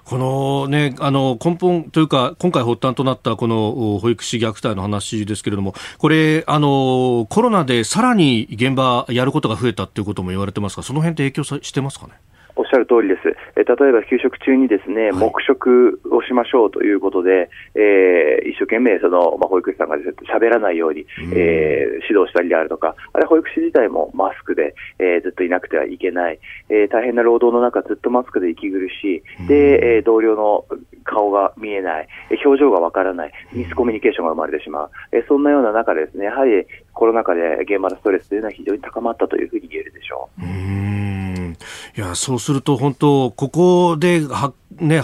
A: このね、あの根本というか、今回発端となったこの保育士虐待の話ですけれども、これ、あのコロナでさらに現場やることが増えたということも言われてますが、その辺って影響してますかね？
D: おっしゃる通りです。え例えば給食中にですね、黙食をしましょうということで、えー、一生懸命その、まあ、保育士さんがですね、喋らないように、えー、指導したりであるとか、あれ保育士自体もマスクで、えー、ずっといなくてはいけない、えー、大変な労働の中ずっとマスクで息苦しい、で、えー、同僚の顔が見えない、表情がわからない、ミスコミュニケーションが生まれてしまう、えそんなような中でですね、やはりコロナ禍で現場のストレスというのは非常に高まったというふうに言えるでしょう。
A: いやそうすると本当、ここでは、ね、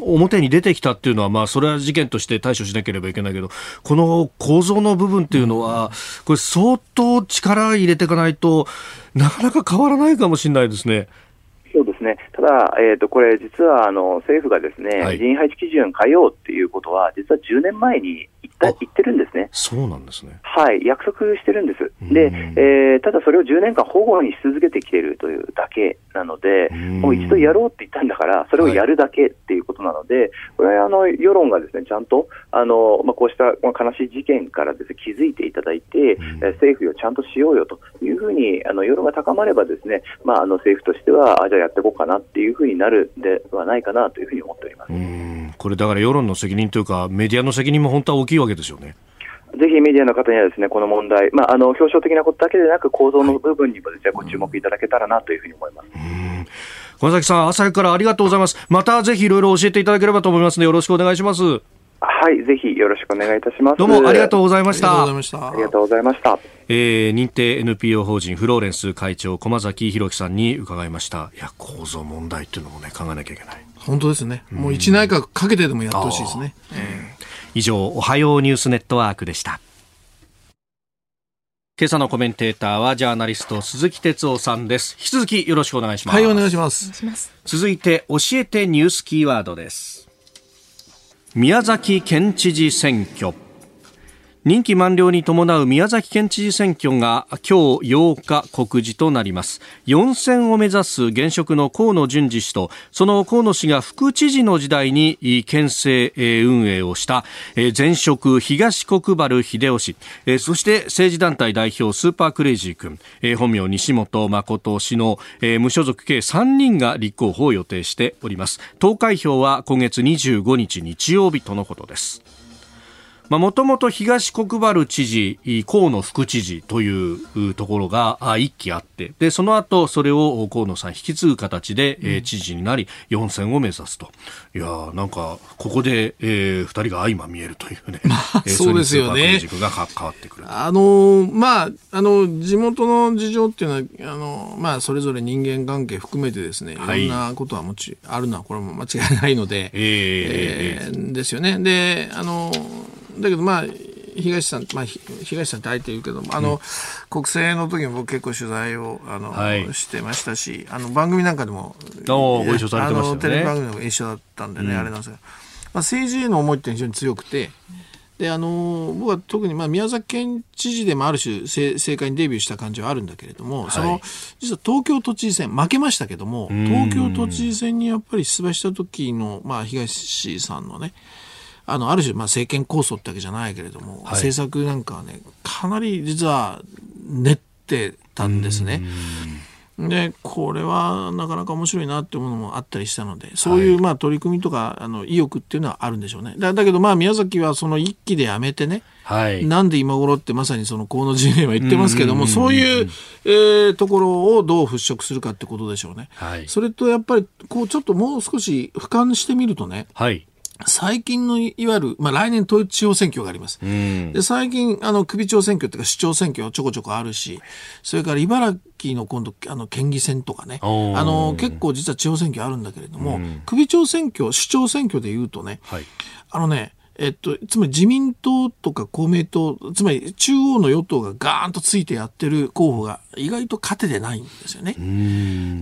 A: 表に出てきたっていうのは、まあ、それは事件として対処しなければいけないけど、この構造の部分っていうのは、これ、相当力入れていかないとなかなか変わらないかもしれないですね。
D: そうですね。ただ、えっ、ー、と、これ実は、あの、政府がですね、はい、人員配置基準変えようっていうことは、実は10年前に言ってるんですね。
A: そうなんですね。
D: はい、約束してるんです。で、えー、ただそれを10年間保護にし続けてきているというだけなので、もう一度やろうって言ったんだから、それをやるだけっていうことなので、はい、これはあの世論がですねちゃんとあの、まあ、こうした悲しい事件からです、ね、気づいていただいて、政府をちゃんとしようよというふうにあの世論が高まれば、ですね、まあ、あの政府としては、あじゃあやっていこうかなっていうふうになるんではないかなというふうに思っております
A: これ、だから世論の責任というか、メディアの責任も本当は大きいわけですよね。
D: ぜひメディアの方にはですねこの問題、まあ、あの表彰的なことだけでなく構造の部分にもですね、ご注目いただけたらなというふうに思います。
A: 小崎さん、朝からありがとうございます。またぜひいろいろ教えていただければと思いますので、よろしくお願いします。
D: はい、ぜひよろしくお願いいたします。
A: どうもありがとうございました。
D: ありがとうございました。
A: えー、認定 NPO 法人フローレンス会長駒崎弘樹さんに伺いました。いや構造問題っていうのもね考えなきゃいけない。
C: 本当ですね。もう一内閣かけてでもやってほしいですね。
A: 以上おはようニュースネットワークでした。今朝のコメンテーターはジャーナリスト鈴木哲夫さんです。引き続きよろしくお願いします。
C: はい、お願いします。
A: 続いて教えてニュースキーワードです。宮崎県知事選挙。任期満了に伴う宮崎県知事選挙が今日8日告示となります。4選を目指す現職の河野淳二氏とその河野氏が副知事の時代に県政運営をした前職東国原秀夫氏そして政治団体代表スーパークレイジー君本名西本誠氏の無所属計3人が立候補を予定しております。投開票は今月25日日曜日とのことです。もともと東国原知事、河野副知事というところが一期あって、で、その後、それを河野さん引き継ぐ形で、うん、知事になり、4選を目指すと。いやなんか、ここで、えー、二人が相ま見えるというね。
C: まあ、そうですよね。
A: 軸が変わってくる。
C: あのまあ、あの、地元の事情っていうのは、あのまあ、それぞれ人間関係含めてですね、いろんなことはもち、あるのは、これも間違いないので、えー、えー、ですよね。で、あのだけどまあ東さん、まあ、東さんってあえて言うけどあの、うん、国政の時も僕結構取材をあの、はい、してましたしあの番組なんかでも
A: ご一緒されてましたね。
C: テレビ番組でも一緒だったんでね、うん、あれなんですが、まあ、政治への思いって非常に強くてであの僕は特に、まあ、宮崎県知事でもある種政界にデビューした感じはあるんだけれども、はい、その実は東京都知事選負けましたけども東京都知事選にやっぱり出馬した時の、まあ、東さんのねあのある種、まあ、政権構想ってわけじゃないけれども、はい、政策なんかはねかなり実は練ってたんですね。でこれはなかなか面白いなっていうものもあったりしたのでそういうまあ取り組みとかあの意欲っていうのはあるんでしょうね。だだけどまあ宮崎はその一期でやめてね、はい、なんで今頃ってまさにその河野陣営は言ってますけどもそういう、えー、ところをどう払拭するかってことでしょうね。はい、それとやっぱりこうちょっともう少し俯瞰してみるとね、はい最近のいわゆる、まあ、来年統一地方選挙があります。で最近、あの、首長選挙っていうか市長選挙はちょこちょこあるし、それから茨城の今度、あの、県議選とかね、あの、結構実は地方選挙あるんだけれども、首長選挙、市長選挙でいうとね、はい、あのね、えっと、つまり自民党とか公明党、つまり中央の与党がガーンとついてやってる候補が意外と勝ててないんですよね。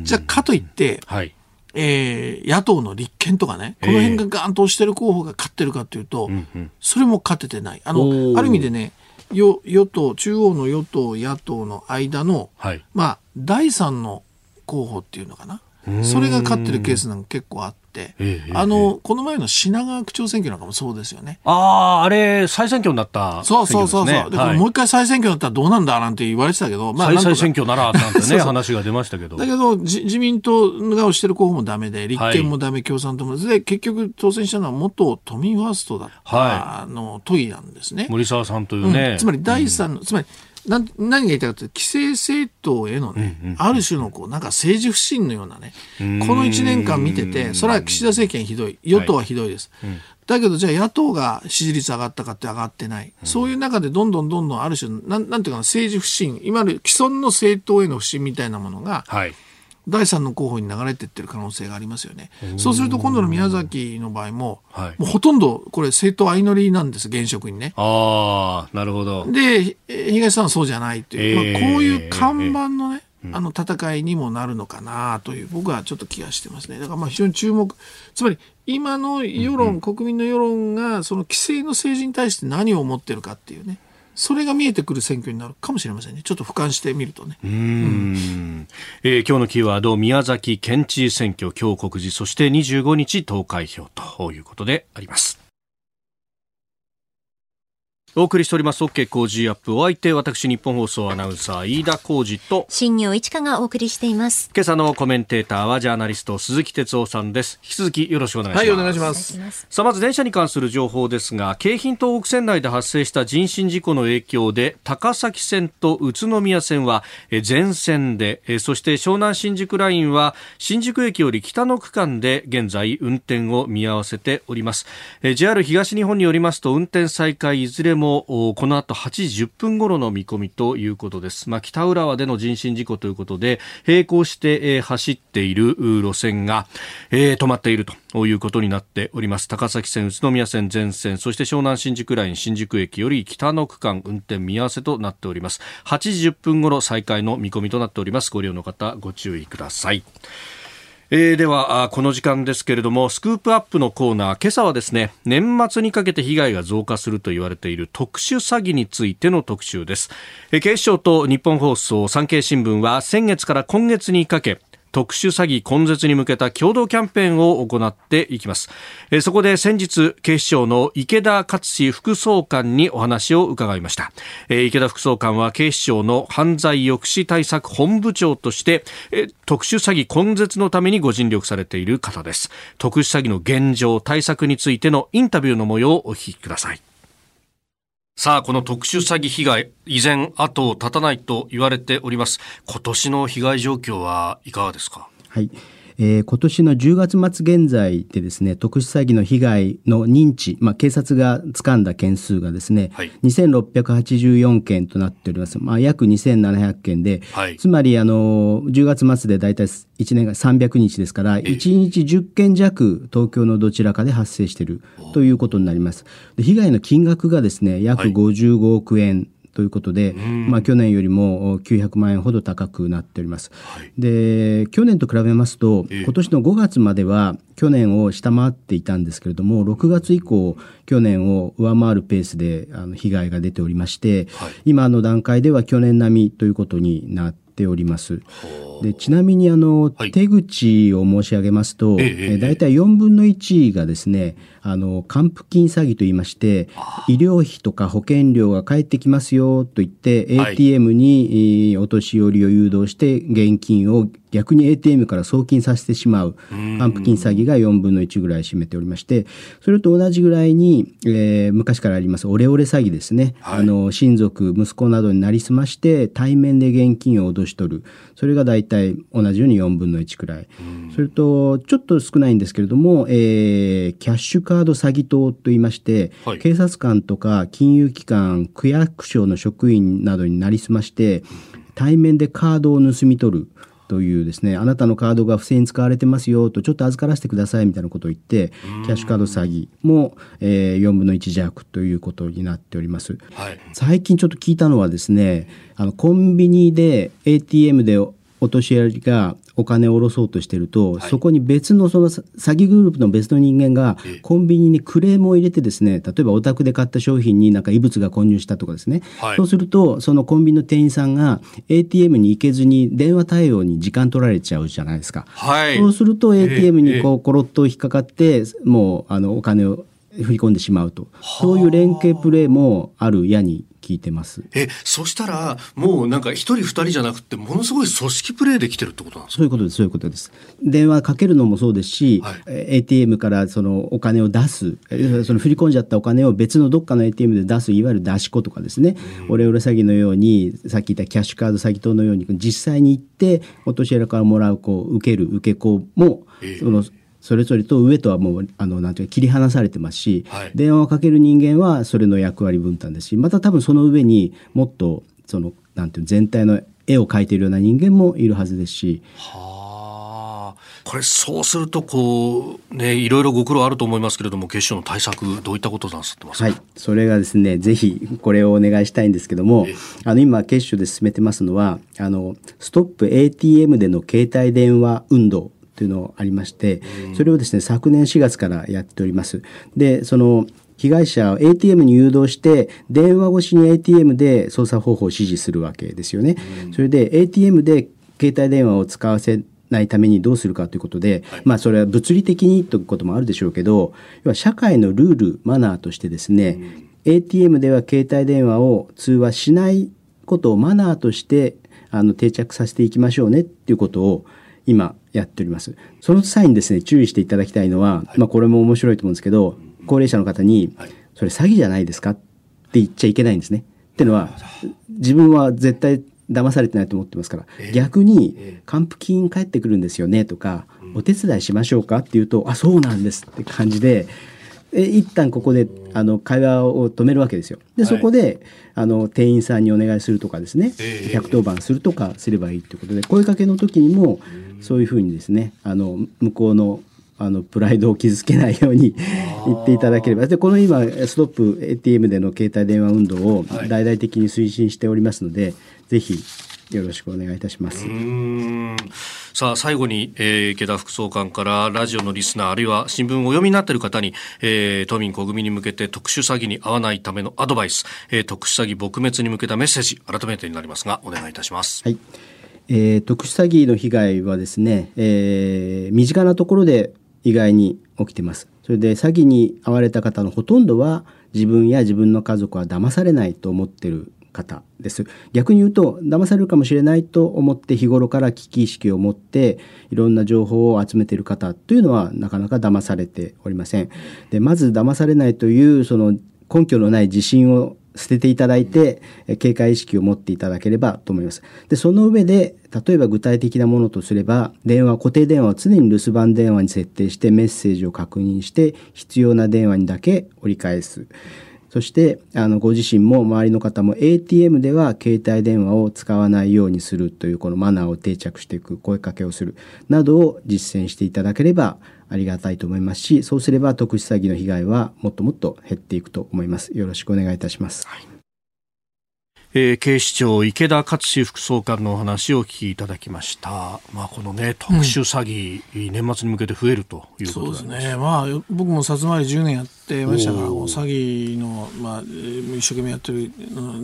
C: じゃあ、かといって、はいえー、野党の立憲とかね、この辺がガーンと押してる候補が勝ってるかというと、えー、それも勝ててない。あの、ある意味でね、与与党、中央の与党、野党の間の、はい、まあ、第三の候補っていうのかな。それが勝ってるケースなんか結構あって、あの、この前の品川区長選挙なんかもそうですよね。
A: ああ、あれ、再選挙になった、
C: ね、そうそうそうそう。はい、もう一回再選挙になったらどうなんだなんて言われてたけど、
A: まあ、再選挙ならなんてね、話が出ましたけど。
C: だけど、自民党が推してる候補もダメで、立憲もダメ、はい、共産党も。で、結局当選したのは元都民ファーストだった、はい、あの、都議なんですね。
A: 森沢さんというね。
C: うん、つまり第三の、うん、つまり、な何が言いたいかというと、既成政党へのね、ある種のこう、なんか政治不信のようなね、この1年間見てて、それは岸田政権ひどい、与党はひどいです。はいうん、だけど、じゃあ野党が支持率上がったかって上がってない。うん、そういう中でどんどんどんどんある種、なん、なんていうかな、政治不信、いわゆる既存の政党への不信みたいなものが、はい第三の候補に流れていってる可能性がありますよね。そうすると今度の宮崎の場合も、はい、もうほとんどこれ政党相乗りなんです、現職にね。
A: ああ、なるほど。
C: で、東さんはそうじゃないという、えー、まあ、こういう看板のね、えー、あの戦いにもなるのかなという、僕はちょっと気がしてますね。だからまあ非常に注目。つまり、今の世論、うんうん、国民の世論が、その規制の政治に対して何を思ってるかっていうね。それが見えてくる選挙になるかもしれませんね。ちょっと俯瞰してみるとね。うん
A: うんえー、今日のキーワード、宮崎県知事選挙、今日告示、そして25日投開票ということであります。お送りしております OK 工事アップ。お相手私日本放送アナウンサー飯田浩二と
B: 新業一華がお送りしています。
A: 今朝のコメンテーターはジャーナリスト鈴木哲夫さんです。引き続きよろしくお願いします。
C: はいお願いします。
A: さあまず電車に関する情報ですが京浜東北線内で発生した人身事故の影響で高崎線と宇都宮線は全線でそして湘南新宿ラインは新宿駅より北の区間で現在運転を見合わせております。JR 東日本によりますと運転再開いずれももこの後8時10分頃の見込みということです。まあ、北浦和での人身事故ということで、並行して、えー、走っている路線が、えー、止まっているということになっております。高崎線、宇都宮線全線、そして湘南新宿ライン新宿駅より北の区間運転見合わせとなっております。8時10分頃再開の見込みとなっております。ご利用の方ご注意ください。えー、ではこの時間ですけれどもスクープアップのコーナー今朝はですね年末にかけて被害が増加すると言われている特殊詐欺についての特集です、えー、警視庁と日本放送産経新聞は先月から今月にかけ特殊詐欺根絶に向けた共同キャンペーンを行っていきます。えそこで先日、警視庁の池田勝志副総監にお話を伺いました。え池田副総監は警視庁の犯罪抑止対策本部長として、え特殊詐欺根絶のためにご尽力されている方です。特殊詐欺の現状、対策についてのインタビューの模様をお聞きください。さあ、この特殊詐欺被害、依然後を絶たないと言われております。今年の被害状況はいかがですか？
E: はい。えー、今年の10月末現在でですね、特殊詐欺の被害の認知、まあ、警察が掴んだ件数がですね、はい、2684件となっております。まあ、約2700件で、はい、つまり、あの、10月末で大体1年が300日ですから、1日10件弱、東京のどちらかで発生しているということになります。で被害の金額がですね、約55億円ということで、まあ、去年よりも900万円ほど高くなっております。はい、で去年と比べますと、今年の5月までは去年を下回っていたんですけれども6月以降去年を上回るペースであの被害が出ておりまして、はい、今の段階では去年並みということになってております。でちなみにあの、はい、手口を申し上げますと、ええ大体4分の1がですねあの還付金詐欺といいまして医療費とか保険料が返ってきますよと言って ATM にお年寄りを誘導して現金を逆に ATM から送金させてしまう還付金詐欺が4分の1ぐらい占めておりましてそれと同じぐらいに、えー、昔からありますオレオレ詐欺ですね、はい、あの親族息子などになりすまして対面で現金を脅し取る。それが大体同じように4分の1くらい。それとちょっと少ないんですけれども、えー、キャッシュカード詐欺等といいまして、はい、警察官とか金融機関区役所の職員などになりすまして対面でカードを盗み取るというですねあなたのカードが不正に使われてますよとちょっと預からせてくださいみたいなことを言ってキャッシュカード詐欺も、えー、4分の1弱ということになっております、はい、最近ちょっと聞いたのはですねあのコンビニで ATM でお年寄りがお金を下ろそうとしてると、はい、そこに別のその詐欺グループの別の人間がコンビニにクレームを入れてですね例えばお宅で買った商品になんか異物が混入したとかですね、はい、そうするとそのコンビニの店員さんが ATM に行けずに電話対応に時間取られちゃうじゃないですか、はい、そうすると ATM にこうコロッと引っかかってもうあのお金を振り込んでしまうと。そういう連携プレーもあるやに聞いてます。
A: え、そしたら、もうなんか一人二人じゃなくて、ものすごい組織プレーできてるってことなんですか？
E: そういうことです、そういうことです。電話かけるのもそうですし、はい、ATM からそのお金を出す、その振り込んじゃったお金を別のどっかの ATM で出す、いわゆる出し子とかですね、オレオレ詐欺のように、さっき言ったキャッシュカード詐欺等のように、実際に行って、お年寄りからもらう、こう、受ける受け子も、その、それぞれと上とはもうあのなんていうか切り離されてますし、はい、電話をかける人間はそれの役割分担ですしまた多分その上にもっとそのなんていう全体の絵を描いているような人間もいるはずですし。
A: はあ、これそうするとこうねいろいろご苦労あると思いますけれども警視庁の対策どういったことなさってますか？
E: はい、それがですねぜひこれをお願いしたいんですけども、あの今警視庁で進めてますのはあのストップ ATM での携帯電話運動というのありまして、それをですね、昨年4月からやっております。で、その、被害者を ATM に誘導して、電話越しに ATM で操作方法を指示するわけですよね。それで ATM で携帯電話を使わせないためにどうするかということで、はい、まあそれは物理的にということもあるでしょうけど、要は社会のルール、マナーとしてですね、うん、ATM では携帯電話を通話しないことをマナーとしてあの定着させていきましょうねっていうことを今やっております。その際にですね、注意していただきたいのは、はい、まあこれも面白いと思うんですけど、高齢者の方に、それ詐欺じゃないですかって言っちゃいけないんですね。っていうのは、自分は絶対騙されてないと思ってますから、えー、逆に還付金返ってくるんですよねとか、お手伝いしましょうか？って言うと、あ、そうなんですって感じで、え一旦ここであの会話を止めるわけですよ。で、そこであの店員さんにお願いするとかですね、110番するとかすればいいということで声かけの時にもそういうふうにですねあの向こうのあのプライドを傷つけないように言っていただければ。でこの今ストップ ATM での携帯電話運動を大々的に推進しておりますので、はい、ぜひよろしくお願いいたします。
A: さあ最後に、えー、池田副総監からラジオのリスナーあるいは新聞をお読みになっている方に、えー、都民国民に向けて特殊詐欺に遭わないためのアドバイス、えー、特殊詐欺撲滅に向けたメッセージ改めてになりますがお願いいたします。
E: はいえー、特殊詐欺の被害はですね、えー、身近なところで意外に起きてます。それで詐欺に遭われた方のほとんどは自分や自分の家族は騙されないと思ってる方です。逆に言うと騙されるかもしれないと思って日頃から危機意識を持っていろんな情報を集めている方というのはなかなか騙されておりません。でまず騙されないというその根拠のない自信を捨てていただいて、警戒意識を持っていただければと思います。で、その上で、例えば具体的なものとすれば、電話、固定電話を常に留守番電話に設定してメッセージを確認して、必要な電話にだけ折り返す。そして、あの、ご自身も周りの方も ATM では携帯電話を使わないようにするというこのマナーを定着していく、声かけをする、などを実践していただければありがたいと思いますし、そうすれば特殊詐欺の被害はもっともっと減っていくと思います。よろしくお願いいたします。はい
A: えー、警視庁池田克志副総監のお話をお聞きいただきました。まあこのね特殊詐欺、うん、年末に向けて増えるということ
C: そうですね。まあ僕も殺回り10年やってましたから、詐欺のまあ一生懸命やってる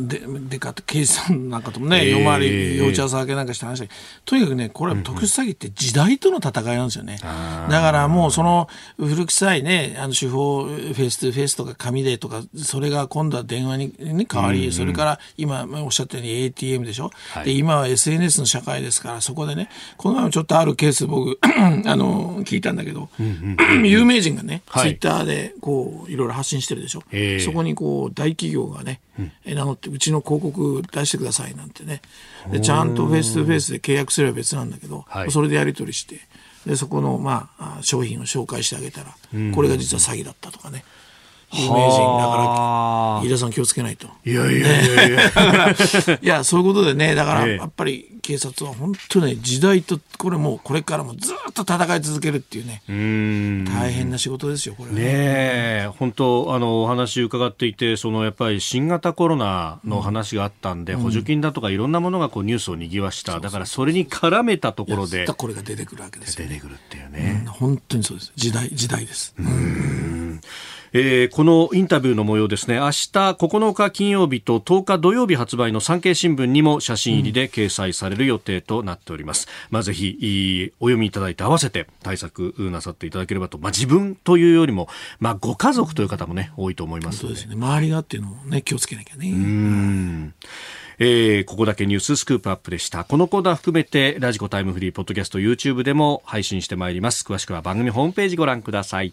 C: ででかって刑事さんなんかともね、えー、夜回り幼稚朝明けなんかして話とにかくねこれは特殊詐欺って時代との戦いなんですよね。うんうん、だからもうその古臭いねあの手法フェイス2フェイスとか紙でとかそれが今度は電話に、ね、変わり、うんうん、それから今おっしゃったように ATM でしょ、はい、で今は SNS の社会ですからそこでねこの前もちょっとあるケース僕 あの聞いたんだけど、うんうん、有名人がね、はい、ツイッターでこういろいろ発信してるでしょ、え。ー、そこにこう大企業がね、うん、名乗ってうちの広告出してくださいなんてね。でちゃんとフェイス2フェイスで契約すれば別なんだけど、はい、それでやり取りしてでそこの、まあ、商品を紹介してあげたら、これが実は詐欺だったとかね。有名人だから。飯田さん気をつけないと。
A: いやいやいやいや
C: いや そういうことでねだからやっぱり警察は本当ね時代とこれもうこれからもずっと戦い続けるっていうね。大変な仕事ですよこれ
A: ね。ね本当あのお話伺っていてそのやっぱり新型コロナの話があったんで、うん、補助金だとかいろんなものがこうニュースを賑わした、うん、だからそれに絡めたところで。
C: これが出てくるわけです
A: よ、ね、出てくるっていうね、
C: うん、本当にそうです。時代時代です。うん
A: えー、このインタビューの模様ですね。明日9日金曜日と10日土曜日発売の産経新聞にも写真入りで掲載される予定となっております、うん、まあ、ぜひお読みいただいて合わせて対策なさっていただければと、まあ、自分というよりも、まあ、ご家族という方もね多いと思います
C: そうですね。周りがっていうのをね気をつけなきゃね。うん。
A: えー、ここだけニューススクープアップでした。このコーナー含めて、ラジコタイムフリー、ポッドキャスト、YouTube でも配信してまいります。詳しくは番組ホームページご覧ください。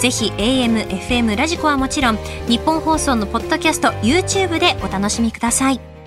B: ぜひ AM、FM、ラジコはもちろん日本放送のポッドキャスト YouTube でお楽しみください。